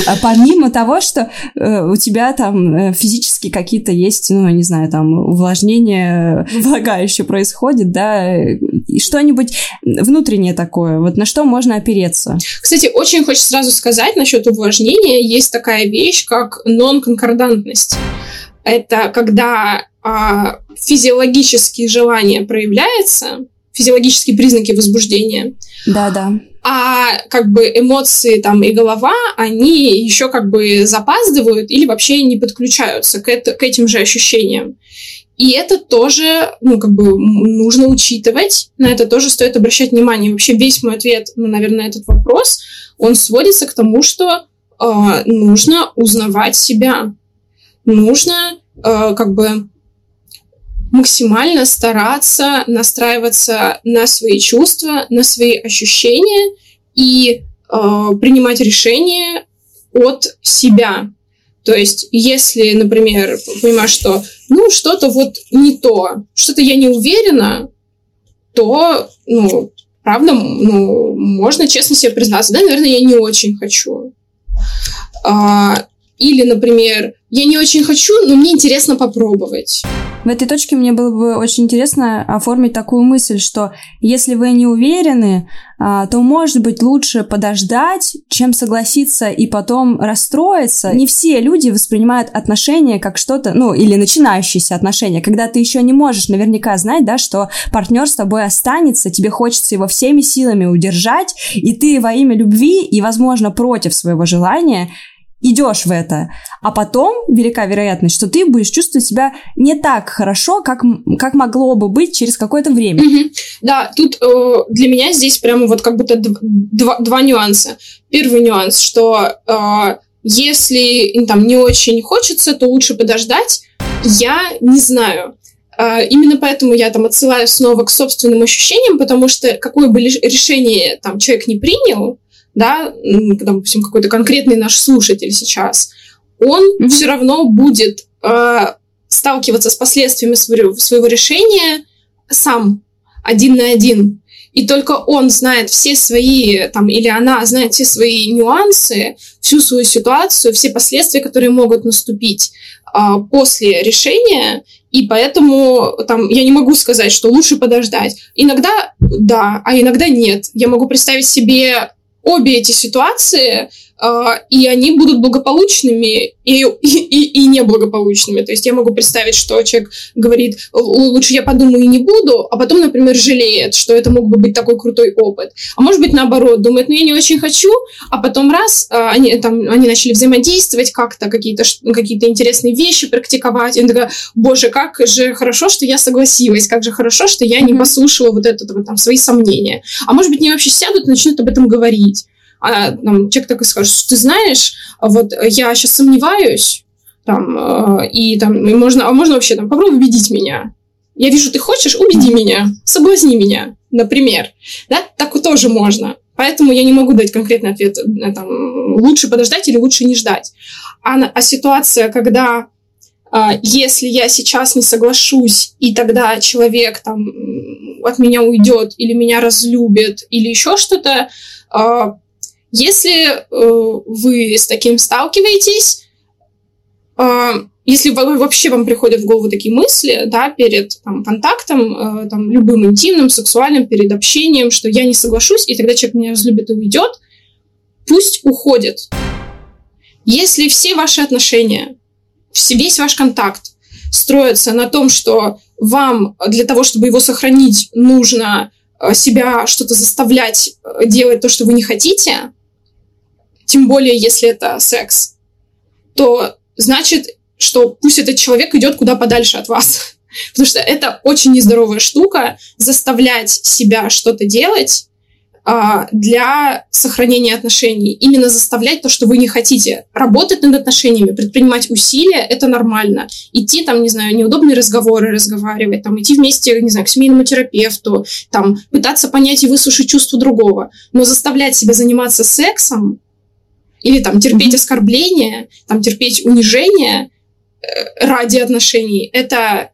А помимо того, что э, у тебя там э, физически какие-то есть, ну, не знаю, там, увлажнение влагающее происходит, да, и что-нибудь внутреннее такое, вот на что можно опереться. Кстати, очень хочется сразу сказать насчет увлажнения. Есть такая вещь, как нон-конкордантность. Это когда а, физиологические желания проявляются, физиологические признаки возбуждения. Да, да. А как бы эмоции там и голова, они еще как бы запаздывают или вообще не подключаются к, это, к этим же ощущениям. И это тоже, ну, как бы нужно учитывать, на это тоже стоит обращать внимание. Вообще весь мой ответ, ну, наверное, на этот вопрос, он сводится к тому, что э, нужно узнавать себя. Нужно э, как бы максимально стараться настраиваться на свои чувства, на свои ощущения и э, принимать решения от себя. То есть, если, например, понимаешь, что ну что-то вот не то, что-то я не уверена, то, ну, правда, ну, можно честно себе признаться, да, наверное, я не очень хочу. А, или, например, я не очень хочу, но мне интересно попробовать. В этой точке мне было бы очень интересно оформить такую мысль, что если вы не уверены, а, то, может быть, лучше подождать, чем согласиться и потом расстроиться. Не все люди воспринимают отношения как что-то, ну, или начинающиеся отношения, когда ты еще не можешь наверняка знать, да, что партнер с тобой останется, тебе хочется его всеми силами удержать, и ты во имя любви и, возможно, против своего желания идешь в это, а потом велика вероятность, что ты будешь чувствовать себя не так хорошо, как, как могло бы быть через какое-то время. Mm-hmm. Да, тут э, для меня здесь прямо вот как будто два, два нюанса. Первый нюанс, что э, если там не очень хочется, то лучше подождать. Я не знаю. Uh, именно поэтому я там отсылаю снова к собственным ощущениям, потому что какое бы решение там человек не принял, да, допустим, какой-то конкретный наш слушатель сейчас, он mm-hmm. все равно будет э, сталкиваться с последствиями своего, своего решения сам, один на один. И только он знает все свои, там, или она знает все свои нюансы, всю свою ситуацию, все последствия, которые могут наступить э, после решения, и поэтому там я не могу сказать, что лучше подождать. Иногда да, а иногда нет. Я могу представить себе обе эти ситуации и они будут благополучными и, и, и неблагополучными. То есть я могу представить, что человек говорит, лучше я подумаю и не буду, а потом, например, жалеет, что это мог бы быть такой крутой опыт. А может быть, наоборот, думает, ну я не очень хочу, а потом раз, uh, они, там, они начали взаимодействовать как-то, какие-то какие интересные вещи практиковать. И он такая, боже, как же хорошо, что я согласилась, как же хорошо, что я не послушала вот это, вот, там, свои сомнения. А может быть, они вообще сядут и начнут об этом говорить а там, человек такой скажет, что ты знаешь, вот я сейчас сомневаюсь, там, э, и там, и можно, а можно вообще там, попробуй убедить меня. Я вижу, ты хочешь, убеди меня, соблазни меня, например. Да, так тоже можно. Поэтому я не могу дать конкретный ответ, э, там, лучше подождать или лучше не ждать. А, а ситуация, когда а, если я сейчас не соглашусь, и тогда человек там от меня уйдет, или меня разлюбит, или еще что-то, а, если э, вы с таким сталкиваетесь, э, если вообще вам приходят в голову такие мысли, да, перед там, контактом, э, там, любым интимным, сексуальным, перед общением, что я не соглашусь, и тогда человек меня разлюбит и уйдет, пусть уходит. Если все ваши отношения, весь ваш контакт строится на том, что вам для того, чтобы его сохранить, нужно э, себя что-то заставлять э, делать то, что вы не хотите, тем более если это секс, то значит, что пусть этот человек идет куда подальше от вас. Потому что это очень нездоровая штука заставлять себя что-то делать, а, для сохранения отношений. Именно заставлять то, что вы не хотите. Работать над отношениями, предпринимать усилия — это нормально. Идти там, не знаю, неудобные разговоры разговаривать, там, идти вместе, не знаю, к семейному терапевту, там, пытаться понять и выслушать чувства другого. Но заставлять себя заниматься сексом или там терпеть оскорбления, там терпеть унижение э, ради отношений, это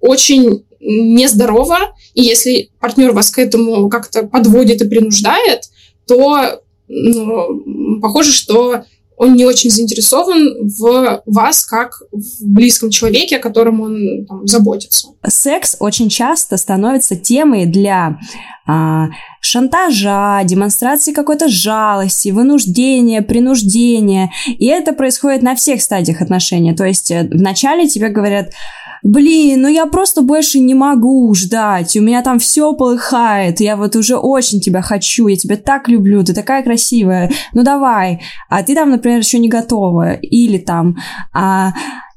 очень нездорово, и если партнер вас к этому как-то подводит и принуждает, то ну, похоже, что он не очень заинтересован в вас как в близком человеке, о котором он там, заботится. Секс очень часто становится темой для а, шантажа, демонстрации какой-то жалости, вынуждения, принуждения. И это происходит на всех стадиях отношений. То есть э, вначале тебе говорят, блин, ну я просто больше не могу ждать, у меня там все полыхает, я вот уже очень тебя хочу, я тебя так люблю, ты такая красивая, ну давай, а ты там, например, еще не готова, или там, а,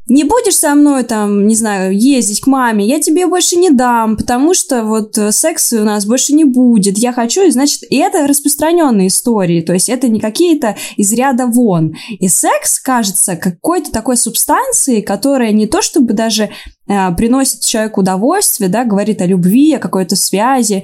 не будешь со мной там, не знаю, ездить к маме, я тебе больше не дам, потому что вот э, секса у нас больше не будет, я хочу, и значит, и это распространенные истории, то есть это не какие-то из ряда вон. И секс кажется какой-то такой субстанцией, которая не то чтобы даже э, приносит человеку удовольствие, да, говорит о любви, о какой-то связи,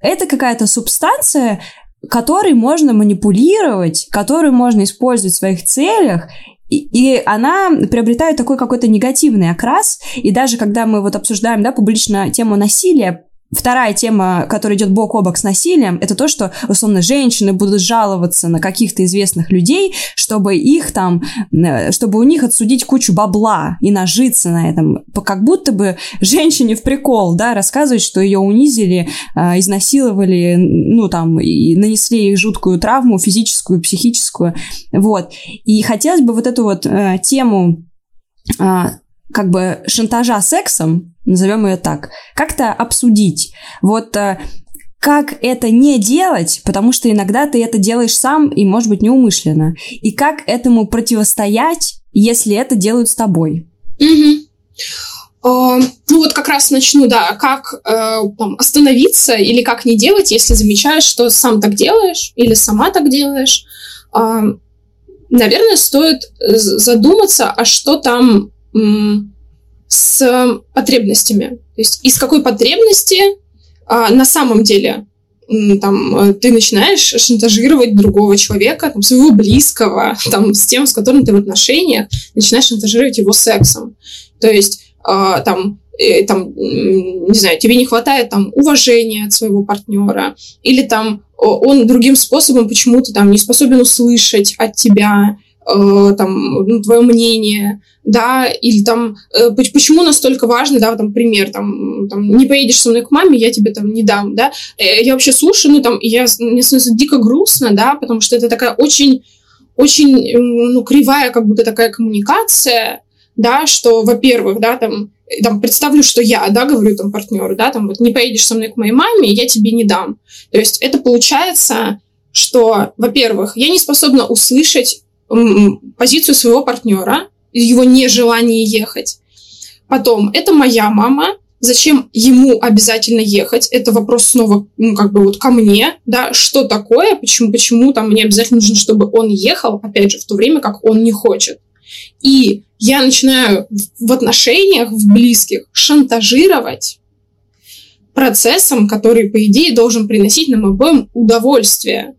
это какая-то субстанция, которой можно манипулировать, которую можно использовать в своих целях, и, она приобретает такой какой-то негативный окрас. И даже когда мы вот обсуждаем, да, публично тему насилия, Вторая тема, которая идет бок о бок с насилием, это то, что, условно, женщины будут жаловаться на каких-то известных людей, чтобы их там, э, чтобы у них отсудить кучу бабла и нажиться на этом. Как будто бы женщине в прикол, да, рассказывать, что ее унизили, э, изнасиловали, ну, там, и нанесли ей жуткую травму физическую, психическую. Вот. И хотелось бы вот эту вот э, тему как бы шантажа сексом, назовем ее так, как-то обсудить. Вот э, как это не делать, потому что иногда ты это делаешь сам и, может быть, неумышленно. И как этому противостоять, если это делают с тобой. Угу. Uh, ну вот как раз начну, да, как uh, там, остановиться или как не делать, если замечаешь, что сам так делаешь или сама так делаешь. Uh, наверное, стоит задуматься, а что там с потребностями. То есть из какой потребности а, на самом деле там, э, ты начинаешь шантажировать другого человека, там, своего близкого, там, с тем, с которым ты в отношениях, начинаешь шантажировать его сексом. То есть а, там, э, там, не знаю, тебе не хватает там уважения от своего партнера, или там он другим способом почему-то там не способен услышать от тебя, э, там, ну, твое мнение, да, или там, э, почему настолько важно, да, там, пример, там, там, не поедешь со мной к маме, я тебе там не дам, да, э, я вообще слушаю, ну, там, я, мне становится дико грустно, да, потому что это такая очень, очень, э, ну, кривая, как будто такая коммуникация, да, что, во-первых, да, там, там, представлю, что я, да, говорю там партнеру, да, там, вот, не поедешь со мной к моей маме, я тебе не дам. То есть это получается, что, во-первых, я не способна услышать позицию своего партнера, его нежелание ехать. Потом, это моя мама, зачем ему обязательно ехать? Это вопрос снова, ну, как бы вот ко мне, да, что такое, почему, почему там мне обязательно нужно, чтобы он ехал, опять же, в то время, как он не хочет. И я начинаю в отношениях, в близких, шантажировать процессом, который, по идее, должен приносить нам обоим удовольствие.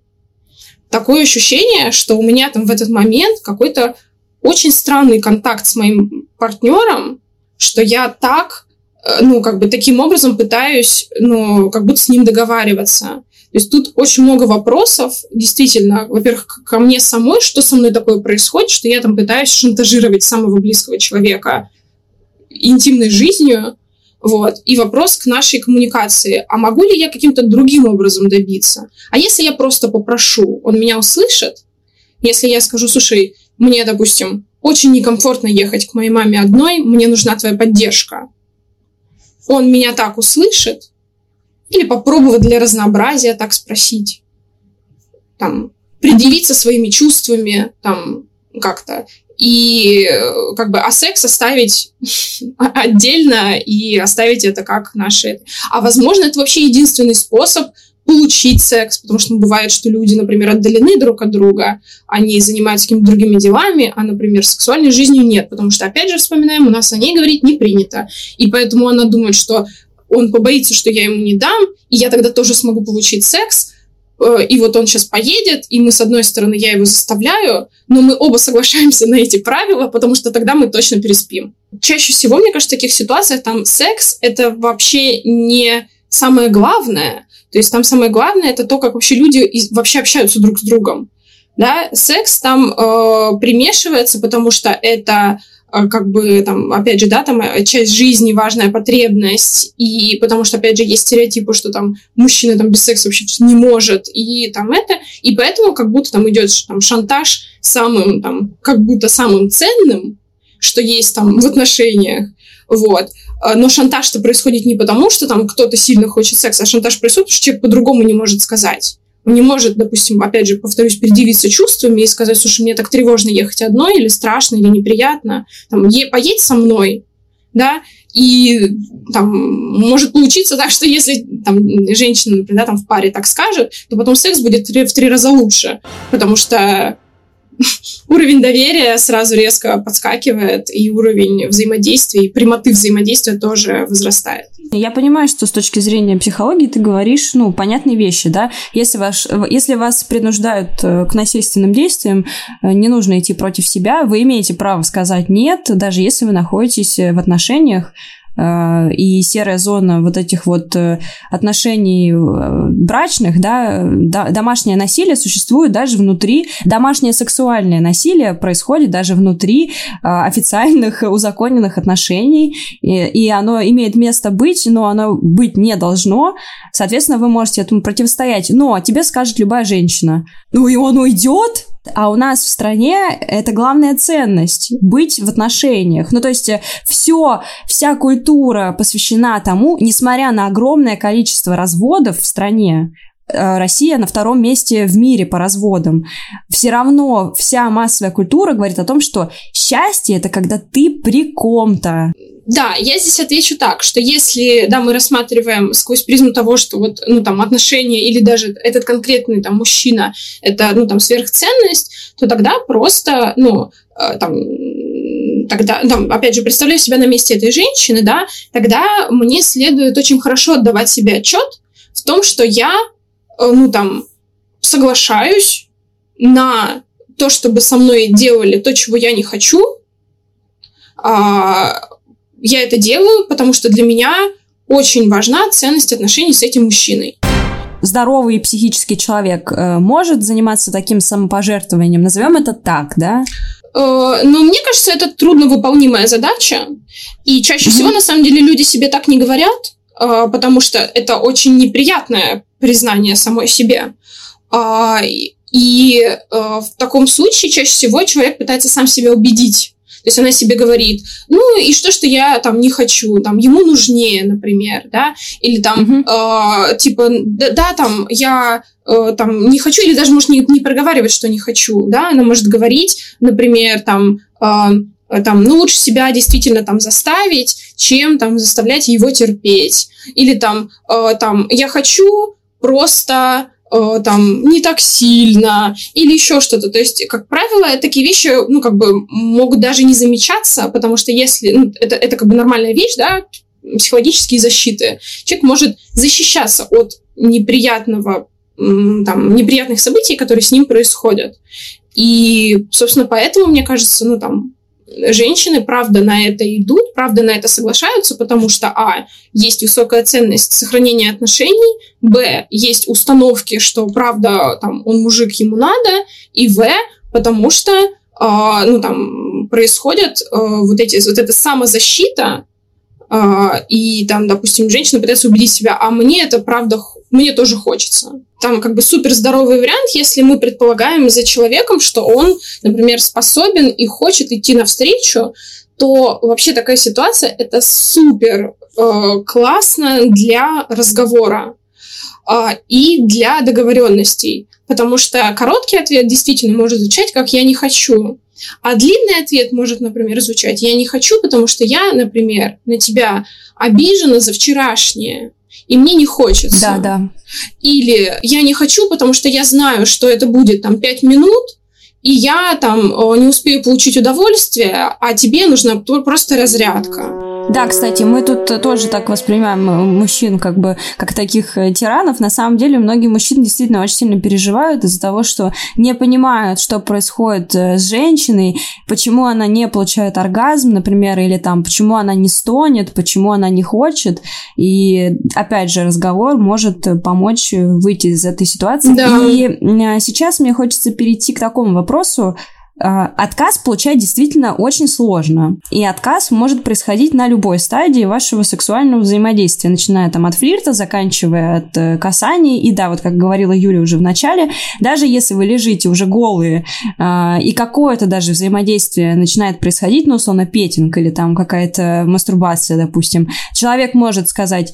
Такое ощущение, что у меня там в этот момент какой-то очень странный контакт с моим партнером, что я так, э, ну, как бы таким образом пытаюсь, ну, как будто с ним договариваться. То есть тут очень много вопросов, действительно, во-первых, ко мне самой, что со мной такое происходит, что я там пытаюсь шантажировать самого близкого человека интимной жизнью, вот. И вопрос к нашей коммуникации. А могу ли я каким-то другим образом добиться? А если я просто попрошу, он меня услышит? Если я скажу, слушай, мне, допустим, очень некомфортно ехать к моей маме одной, мне нужна твоя поддержка. Он меня так услышит, или попробовать для разнообразия так спросить, там, предъявиться своими чувствами, там, как-то, и как бы, а секс оставить отдельно и оставить это как наши... А возможно, это вообще единственный способ получить секс, потому что ну, бывает, что люди, например, отдалены друг от друга, они занимаются какими-то другими делами, а, например, сексуальной жизнью нет, потому что, опять же, вспоминаем, у нас о ней говорить не принято. И поэтому она думает, что он побоится, что я ему не дам, и я тогда тоже смогу получить секс, э, и вот он сейчас поедет, и мы, с одной стороны, я его заставляю, но мы оба соглашаемся на эти правила, потому что тогда мы точно переспим. Чаще всего, мне кажется, в таких ситуациях там секс — это вообще не самое главное. То есть там самое главное — это то, как вообще люди вообще общаются друг с другом. Да? Секс там э, примешивается, потому что это как бы там, опять же, да, там э, часть жизни, важная потребность, и потому что, опять же, есть стереотипы, что там мужчина там без секса вообще не может, и там это, и поэтому как будто там идет там шантаж самым там, как будто самым ценным, что есть там в отношениях, вот. А, но шантаж-то происходит не потому, что там кто-то сильно хочет секса, а шантаж происходит, потому что человек по-другому не может сказать. Не может, допустим, опять же, повторюсь, предъявиться чувствами и сказать, слушай, мне так тревожно ехать одной, или страшно, или неприятно. Там, е- поедь со мной, да, и там может получиться так, что если там женщина, например, да, там в паре так скажет, то потом секс будет в три раза лучше, потому что уровень доверия сразу резко подскакивает, и уровень взаимодействия, и прямоты взаимодействия тоже возрастает. Я понимаю, что с точки зрения психологии ты говоришь, ну, понятные вещи, да. Если, ваш, если вас принуждают э, к насильственным действиям, э, не нужно идти против себя, вы имеете право сказать «нет», даже если вы находитесь в отношениях, Э, и серая зона вот этих вот э, отношений э, брачных, да, домашнее насилие существует даже внутри, домашнее сексуальное насилие происходит даже внутри официальных узаконенных отношений, и оно имеет место быть, но оно быть не должно, соответственно, вы можете этому противостоять, но тебе скажет любая женщина, ну и он уйдет, а у нас в стране это главная ценность — быть в отношениях. Ну, то есть э, все, вся культура посвящена тому, несмотря на огромное количество разводов в стране, э, Россия на втором месте в мире по разводам. Все равно вся массовая культура говорит о том, что счастье это когда ты при ком-то. Да, я здесь отвечу так, что если, да, мы рассматриваем сквозь призму того, что вот, ну, там, отношения или даже этот конкретный, там, мужчина, это, ну, там, сверхценность, то тогда просто, ну, э, там, тогда, там, опять же, представляю себя на месте этой женщины, да, тогда мне следует очень хорошо отдавать себе отчет в том, что я, э, ну, там, соглашаюсь на то, чтобы со мной делали то, чего я не хочу, а, я это делаю, потому что для меня очень важна ценность отношений с этим мужчиной. Здоровый психический человек э, может заниматься таким самопожертвованием, назовем это так, да? Э, ну, мне кажется, это трудновыполнимая задача. И чаще mm-hmm. всего, на самом деле, люди себе так не говорят, э, потому что это очень неприятное признание самой себе. Э, и в таком случае чаще всего человек пытается сам себя убедить то есть она себе говорит, ну и что, что я там не хочу, там ему нужнее, например, да, или там uh-huh. э, типа да, да, там я э, там не хочу, или даже может не, не проговаривать, что не хочу, да, она может говорить, например, там э, там, ну, лучше себя действительно там заставить, чем там заставлять его терпеть. Или там, э, там, я хочу просто там не так сильно или еще что-то. То есть, как правило, такие вещи, ну, как бы могут даже не замечаться, потому что если, ну, это, это как бы нормальная вещь, да, психологические защиты. Человек может защищаться от неприятного, там, неприятных событий, которые с ним происходят. И, собственно, поэтому, мне кажется, ну, там, женщины, правда, на это идут, правда, на это соглашаются, потому что, а, есть высокая ценность сохранения отношений, б, есть установки, что, правда, там, он мужик, ему надо, и в, потому что, э, ну, там, происходит э, вот эти, вот эта самозащита, э, и там, допустим, женщина пытается убедить себя, а мне это, правда, мне тоже хочется. Там как бы супер здоровый вариант, если мы предполагаем за человеком, что он, например, способен и хочет идти навстречу, то вообще такая ситуация это супер э, классно для разговора э, и для договоренностей. Потому что короткий ответ действительно может звучать как «я не хочу». А длинный ответ может, например, звучать «я не хочу, потому что я, например, на тебя обижена за вчерашнее». И мне не хочется. Да, да. Или я не хочу, потому что я знаю, что это будет там 5 минут, и я там не успею получить удовольствие, а тебе нужна просто разрядка. Да, кстати, мы тут тоже так воспринимаем э, мужчин как бы как таких э, тиранов. На самом деле многие мужчины действительно очень сильно переживают из-за того, что не понимают, что происходит э, с женщиной, почему она не получает оргазм, например, или там почему она не стонет, почему она не хочет. И опять же разговор может помочь выйти из этой ситуации. Да. И сейчас мне хочется перейти к такому вопросу, отказ получать действительно очень сложно. И отказ может происходить на любой стадии вашего сексуального взаимодействия, начиная там от флирта, заканчивая от э, касаний. И да, вот как говорила Юля уже в начале, даже если вы лежите уже голые, а, и какое-то даже взаимодействие начинает происходить, ну, условно, петинг или там какая-то мастурбация, допустим, человек может сказать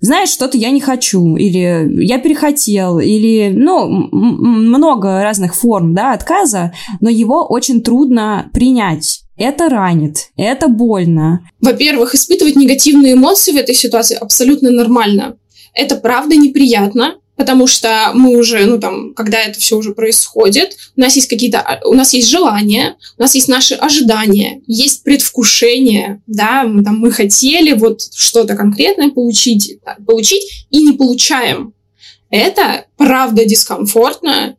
знаешь, что-то я не хочу, или я перехотел, или, ну, много разных форм, да, отказа, но его очень трудно принять. Это ранит, это больно. Во-первых, испытывать негативные эмоции в этой ситуации абсолютно нормально. Это правда неприятно, потому что мы уже, ну там, когда это все уже происходит, у нас есть какие-то, у нас есть желания, у нас есть наши ожидания, есть предвкушение, да, мы, там, мы хотели вот что-то конкретное получить, получить и не получаем. Это правда дискомфортно,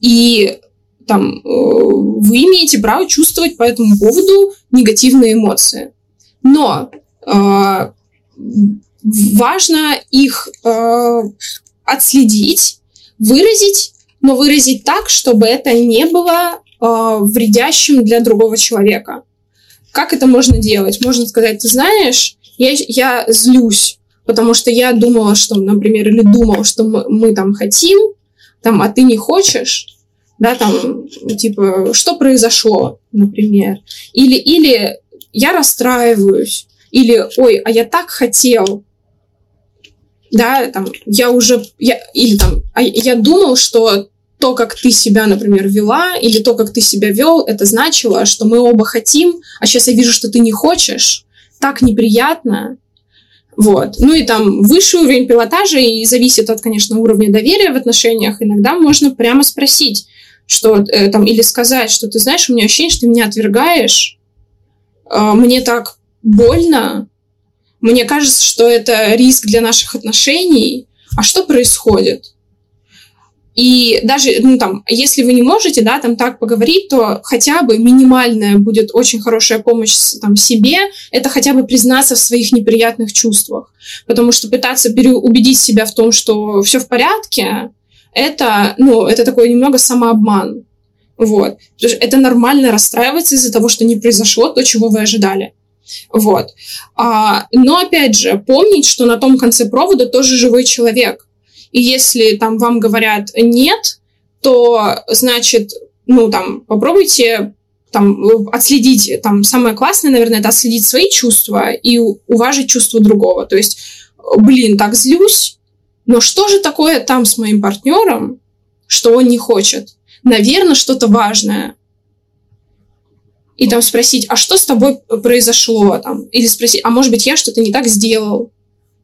и там э, вы имеете право чувствовать по этому поводу негативные эмоции. Но э, важно их э, отследить, выразить, но выразить так, чтобы это не было э, вредящим для другого человека. Как это можно делать? Можно сказать, ты знаешь, я, я злюсь, потому что я думала, что, например, или думал, что мы, мы там хотим, там, а ты не хочешь, да, там, типа, что произошло, например. Или, или я расстраиваюсь, или, ой, а я так хотел, да, там, я уже, я, или там, а я думал, что то, как ты себя, например, вела, или то, как ты себя вел, это значило, что мы оба хотим, а сейчас я вижу, что ты не хочешь, так неприятно, вот. Ну и там высший уровень пилотажа и зависит от, конечно, уровня доверия в отношениях. Иногда можно прямо спросить, что э, там, или сказать, что ты знаешь, у меня ощущение, что ты меня отвергаешь, э, мне так больно, мне кажется, что это риск для наших отношений. А что происходит? И даже, ну, там, если вы не можете, да, там так поговорить, то хотя бы минимальная будет очень хорошая помощь там, себе, это хотя бы признаться в своих неприятных чувствах. Потому что пытаться переубедить себя в том, что все в порядке, это, ну, это такой немного самообман. Вот. Это нормально расстраиваться из-за того, что не произошло то, чего вы ожидали. Вот. А, но опять же, помнить, что на том конце провода тоже живой человек. И если там вам говорят нет, то значит, ну там попробуйте там отследить, там самое классное, наверное, это отследить свои чувства и уважить чувства другого. То есть, блин, так злюсь, но что же такое там с моим партнером, что он не хочет? Наверное, что-то важное и там спросить, а что с тобой произошло, там, или спросить, а может быть, я что-то не так сделал,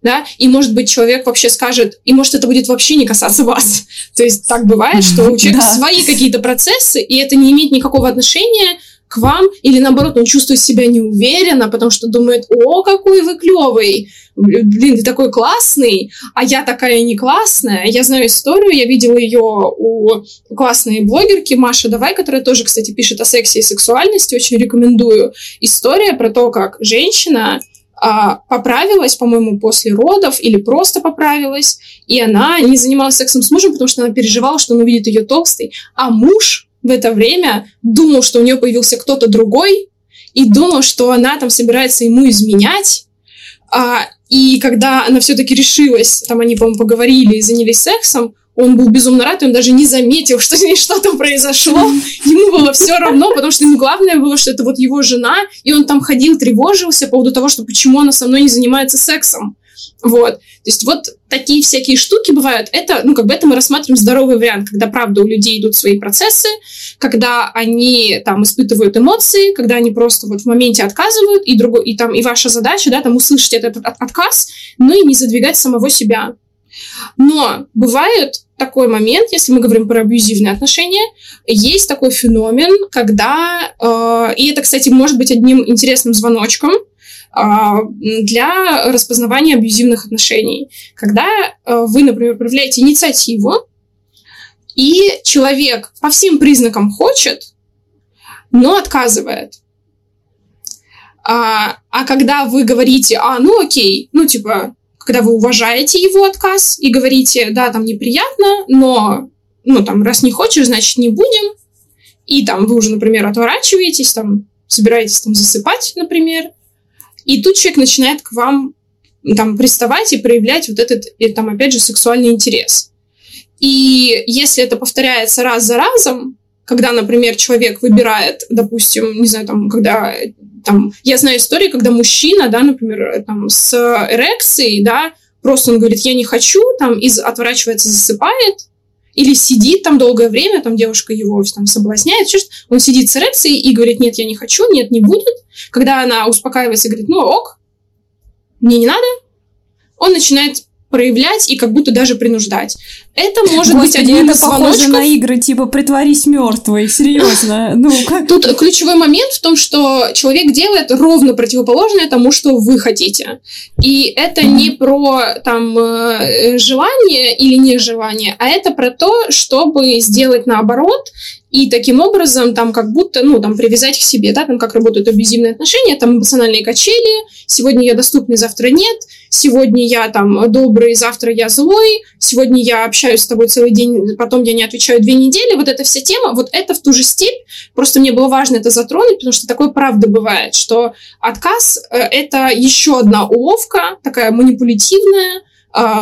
да, и может быть, человек вообще скажет, и может это будет вообще не касаться вас. То есть так бывает, что у человека свои какие-то процессы, и это не имеет никакого отношения к вам, или наоборот, он чувствует себя неуверенно, потому что думает, о, какой вы клевый, блин, ты такой классный, а я такая не классная. Я знаю историю, я видела ее у классной блогерки Маши Давай, которая тоже, кстати, пишет о сексе и сексуальности, очень рекомендую. История про то, как женщина а, поправилась, по-моему, после родов или просто поправилась, и она не занималась сексом с мужем, потому что она переживала, что он увидит ее толстой, а муж в это время думал, что у нее появился кто-то другой, и думал, что она там собирается ему изменять. А, и когда она все-таки решилась, там они, по-моему, поговорили и занялись сексом, он был безумно рад, и он даже не заметил, что с ней что-то произошло. Ему было все равно, потому что ему главное было, что это вот его жена, и он там ходил, тревожился по поводу того, что почему она со мной не занимается сексом. Вот. То есть вот такие всякие штуки бывают. Это, ну, как бы это мы рассматриваем здоровый вариант, когда, правда, у людей идут свои процессы, когда они там испытывают эмоции, когда они просто вот в моменте отказывают, и, другой, и, там, и ваша задача, да, там услышать этот отказ, но и не задвигать самого себя. Но бывает такой момент, если мы говорим про абьюзивные отношения, есть такой феномен, когда, э, и это, кстати, может быть одним интересным звоночком, для распознавания абьюзивных отношений. Когда э, вы, например, проявляете инициативу, и человек по всем признакам хочет, но отказывает. А, а когда вы говорите, а, ну окей, ну типа, когда вы уважаете его отказ и говорите, да, там неприятно, но, ну там, раз не хочешь, значит не будем, и там вы уже, например, отворачиваетесь, там, собираетесь там засыпать, например, и тут человек начинает к вам там приставать и проявлять вот этот, и, там, опять же, сексуальный интерес. И если это повторяется раз за разом, когда, например, человек выбирает, допустим, не знаю, там, когда там, я знаю истории, когда мужчина, да, например, там, с эрекцией, да, просто он говорит, я не хочу, там, и отворачивается, засыпает, или сидит там долгое время, там девушка его там соблазняет, он сидит с эрекцией и говорит, нет, я не хочу, нет, не будет. Когда она успокаивается и говорит, ну ок, мне не надо, он начинает проявлять и как будто даже принуждать. Это может Господи, быть одним это из похоже на игры типа «Притворись мертвой», серьезно. Ну, как... Тут ключевой момент в том, что человек делает ровно противоположное тому, что вы хотите. И это не про там э, желание или нежелание, а это про то, чтобы сделать наоборот и таким образом там как будто, ну, там привязать к себе, да, там как работают абьюзивные отношения, там эмоциональные качели, сегодня я доступный, завтра нет, сегодня я там добрый, завтра я злой, сегодня я общаюсь с тобой целый день, потом я не отвечаю две недели, вот эта вся тема, вот это в ту же степь, просто мне было важно это затронуть, потому что такое правда бывает, что отказ э, — это еще одна уловка, такая манипулятивная,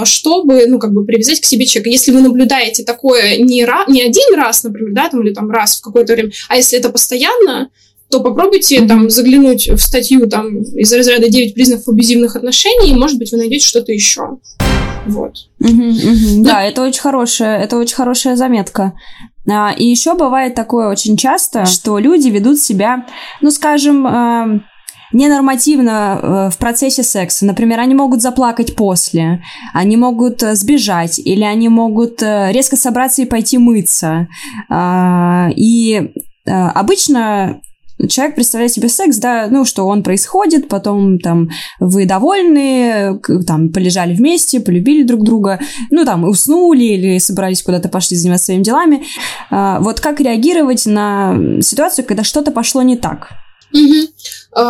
чтобы, ну, как бы привязать к себе человека. Если вы наблюдаете такое не, ра- не один раз, например, да, там, или там раз в какое-то время, а если это постоянно, то попробуйте mm-hmm. там заглянуть в статью там из разряда 9 признаков абьюзивных отношений, и, может быть, вы найдете что-то еще. Вот. Mm-hmm, mm-hmm. Да, это очень хорошая, это очень хорошая заметка. А, и еще бывает такое очень часто, что люди ведут себя, ну, скажем, а, ненормативно э, в процессе секса. Например, они могут заплакать после, они могут э, сбежать, или они могут э, резко собраться и пойти мыться. А, и обычно человек представляет себе секс, да, ну, что он происходит, потом там вы довольны, там полежали вместе, полюбили друг друга, ну, там уснули или собрались куда-то пошли заниматься своими делами. А, вот как реагировать на ситуацию, когда что-то пошло не так? Угу.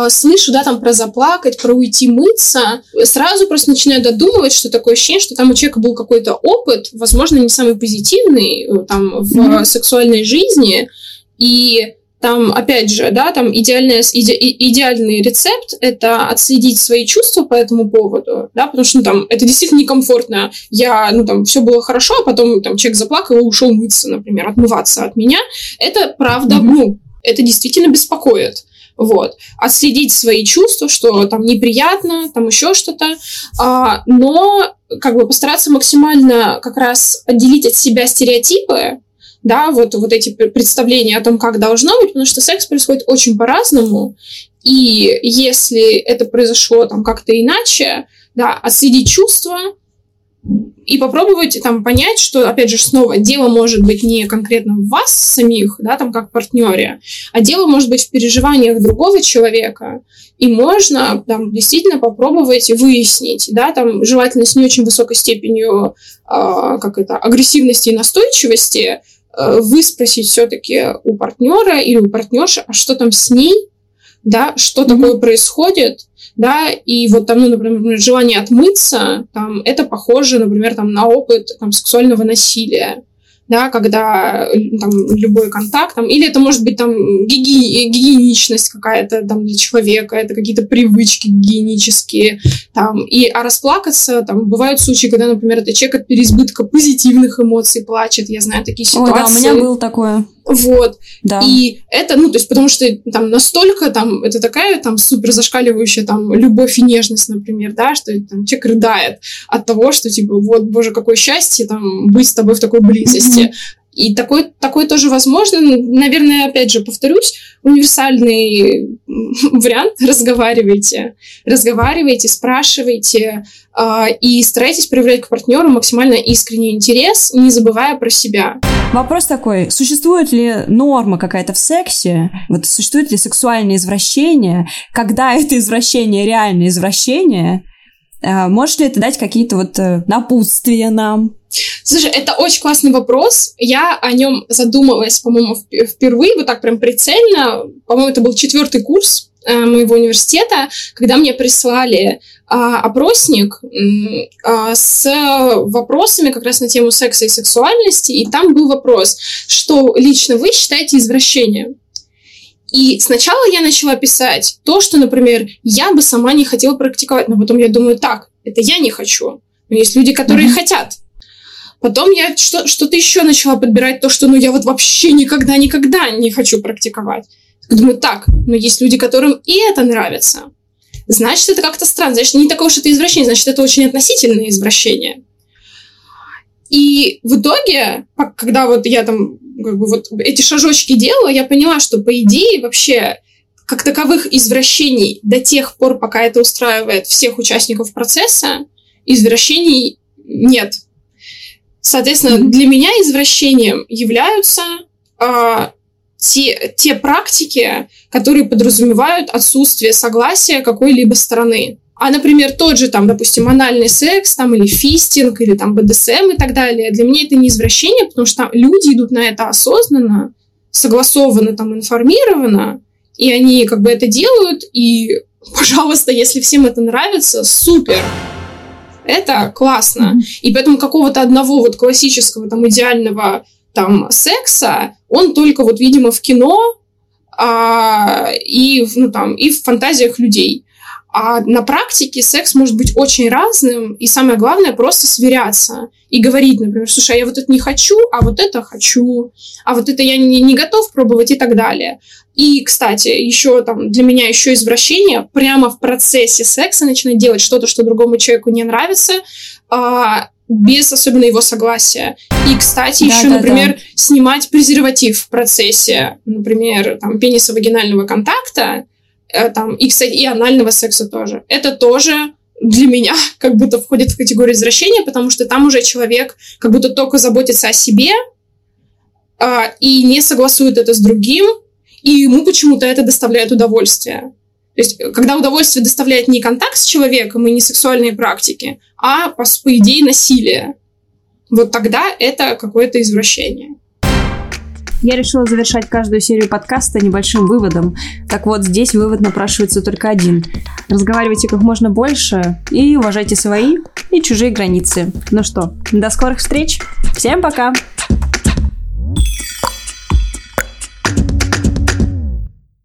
Слышу, да, там про заплакать, про уйти мыться, сразу просто начинаю додумывать, что такое ощущение, что там у человека был какой-то опыт, возможно, не самый позитивный, э, там, в mm сексуальной жизни, и там, опять же, да, там идеальный, иде, идеальный рецепт – это отследить свои чувства по этому поводу, да, потому что, ну, там, это действительно некомфортно. Я, ну, там, все было хорошо, а потом, там, человек заплакал и ушел мыться, например, отмываться от меня. Это, правда, mm-hmm. ну, это действительно беспокоит. Вот. Отследить свои чувства, что там неприятно, там еще что-то. А, но как бы постараться максимально как раз отделить от себя стереотипы, да, вот, вот эти представления о том, как должно быть, потому что секс происходит очень по-разному, и если это произошло там как-то иначе, да, отследить чувства, и попробовать там понять, что, опять же, снова дело может быть не конкретно в вас самих, да, там как партнере, а дело может быть в переживаниях другого человека. И можно там действительно попробовать выяснить, да, там желательно с не очень высокой степенью, э, как это, агрессивности и настойчивости, э, выспросить все-таки у партнера или у партнерши, а что там с ней, да, что mm-hmm. такое происходит, да, и вот там, ну, например, желание отмыться, там, это похоже, например, там, на опыт там, сексуального насилия, да, когда там любой контакт, там, или это может быть там гиги, гигиеничность какая-то там для человека, это какие-то привычки гигиенические, там, и, а расплакаться, там, бывают случаи, когда, например, это человек от переизбытка позитивных эмоций плачет, я знаю такие ситуации. О, да, у меня было такое. Вот. Да. И это, ну, то есть, потому что там настолько там, это такая там супер зашкаливающая там любовь и нежность, например, да, что там человек рыдает от того, что типа, вот, боже, какое счастье там быть с тобой в такой близости. Mm-hmm. И такое, такое тоже возможно. Наверное, опять же, повторюсь, универсальный вариант. Разговаривайте. Разговаривайте, спрашивайте э, и старайтесь проявлять к партнеру максимально искренний интерес, не забывая про себя. Вопрос такой, существует ли норма какая-то в сексе? Вот существует ли сексуальное извращение? Когда это извращение реальное извращение? Э, можешь ли это дать какие-то вот э, напутствия нам? Слушай, это очень классный вопрос. Я о нем задумалась, по-моему, впервые, вот так прям прицельно. По-моему, это был четвертый курс э, моего университета, когда мне прислали а, опросник а, с вопросами как раз на тему секса и сексуальности, и там был вопрос, что лично вы считаете извращением? И сначала я начала писать то, что, например, я бы сама не хотела практиковать, но потом я думаю, так, это я не хочу. Но есть люди, которые mm-hmm. хотят. Потом я что- что-то еще начала подбирать, то, что ну я вот вообще никогда-никогда не хочу практиковать. Думаю, так, но есть люди, которым и это нравится. Значит, это как-то странно. Значит, не такое уж это извращение, значит, это очень относительное извращение. И в итоге, когда вот я там как бы вот эти шажочки делала, я поняла, что по идее вообще как таковых извращений до тех пор, пока это устраивает всех участников процесса, извращений нет. Соответственно, mm-hmm. для меня извращением являются э, те, те практики, которые подразумевают отсутствие согласия какой-либо стороны. А, например, тот же, там, допустим, анальный секс, там, или фистинг, или там БДСМ и так далее, для меня это не извращение, потому что люди идут на это осознанно, согласованно, там, информированно, и они как бы это делают, и, пожалуйста, если всем это нравится, супер. Это классно. И поэтому какого-то одного вот классического, там, идеального там секса, он только вот, видимо, в кино а, и, ну, там, и в фантазиях людей. А на практике секс может быть очень разным, и самое главное просто сверяться и говорить, например, слушай, а я вот это не хочу, а вот это хочу, а вот это я не, не готов пробовать и так далее. И, кстати, еще там для меня еще извращение прямо в процессе секса начинать делать что-то, что другому человеку не нравится, а, без особенно его согласия. И, кстати, да, еще, да, например, да. снимать презерватив в процессе, например, там, пенисо-вагинального контакта, Э, там, и, кстати, и анального секса тоже. Это тоже для меня как будто входит в категорию извращения, потому что там уже человек как будто только заботится о себе а, и не согласует это с другим, и ему почему-то это доставляет удовольствие. То есть, когда удовольствие доставляет не контакт с человеком и не сексуальные практики, а, по, по идее, насилие, вот тогда это какое-то извращение. Я решила завершать каждую серию подкаста небольшим выводом. Так вот, здесь вывод напрашивается только один. Разговаривайте как можно больше и уважайте свои и чужие границы. Ну что, до скорых встреч. Всем пока!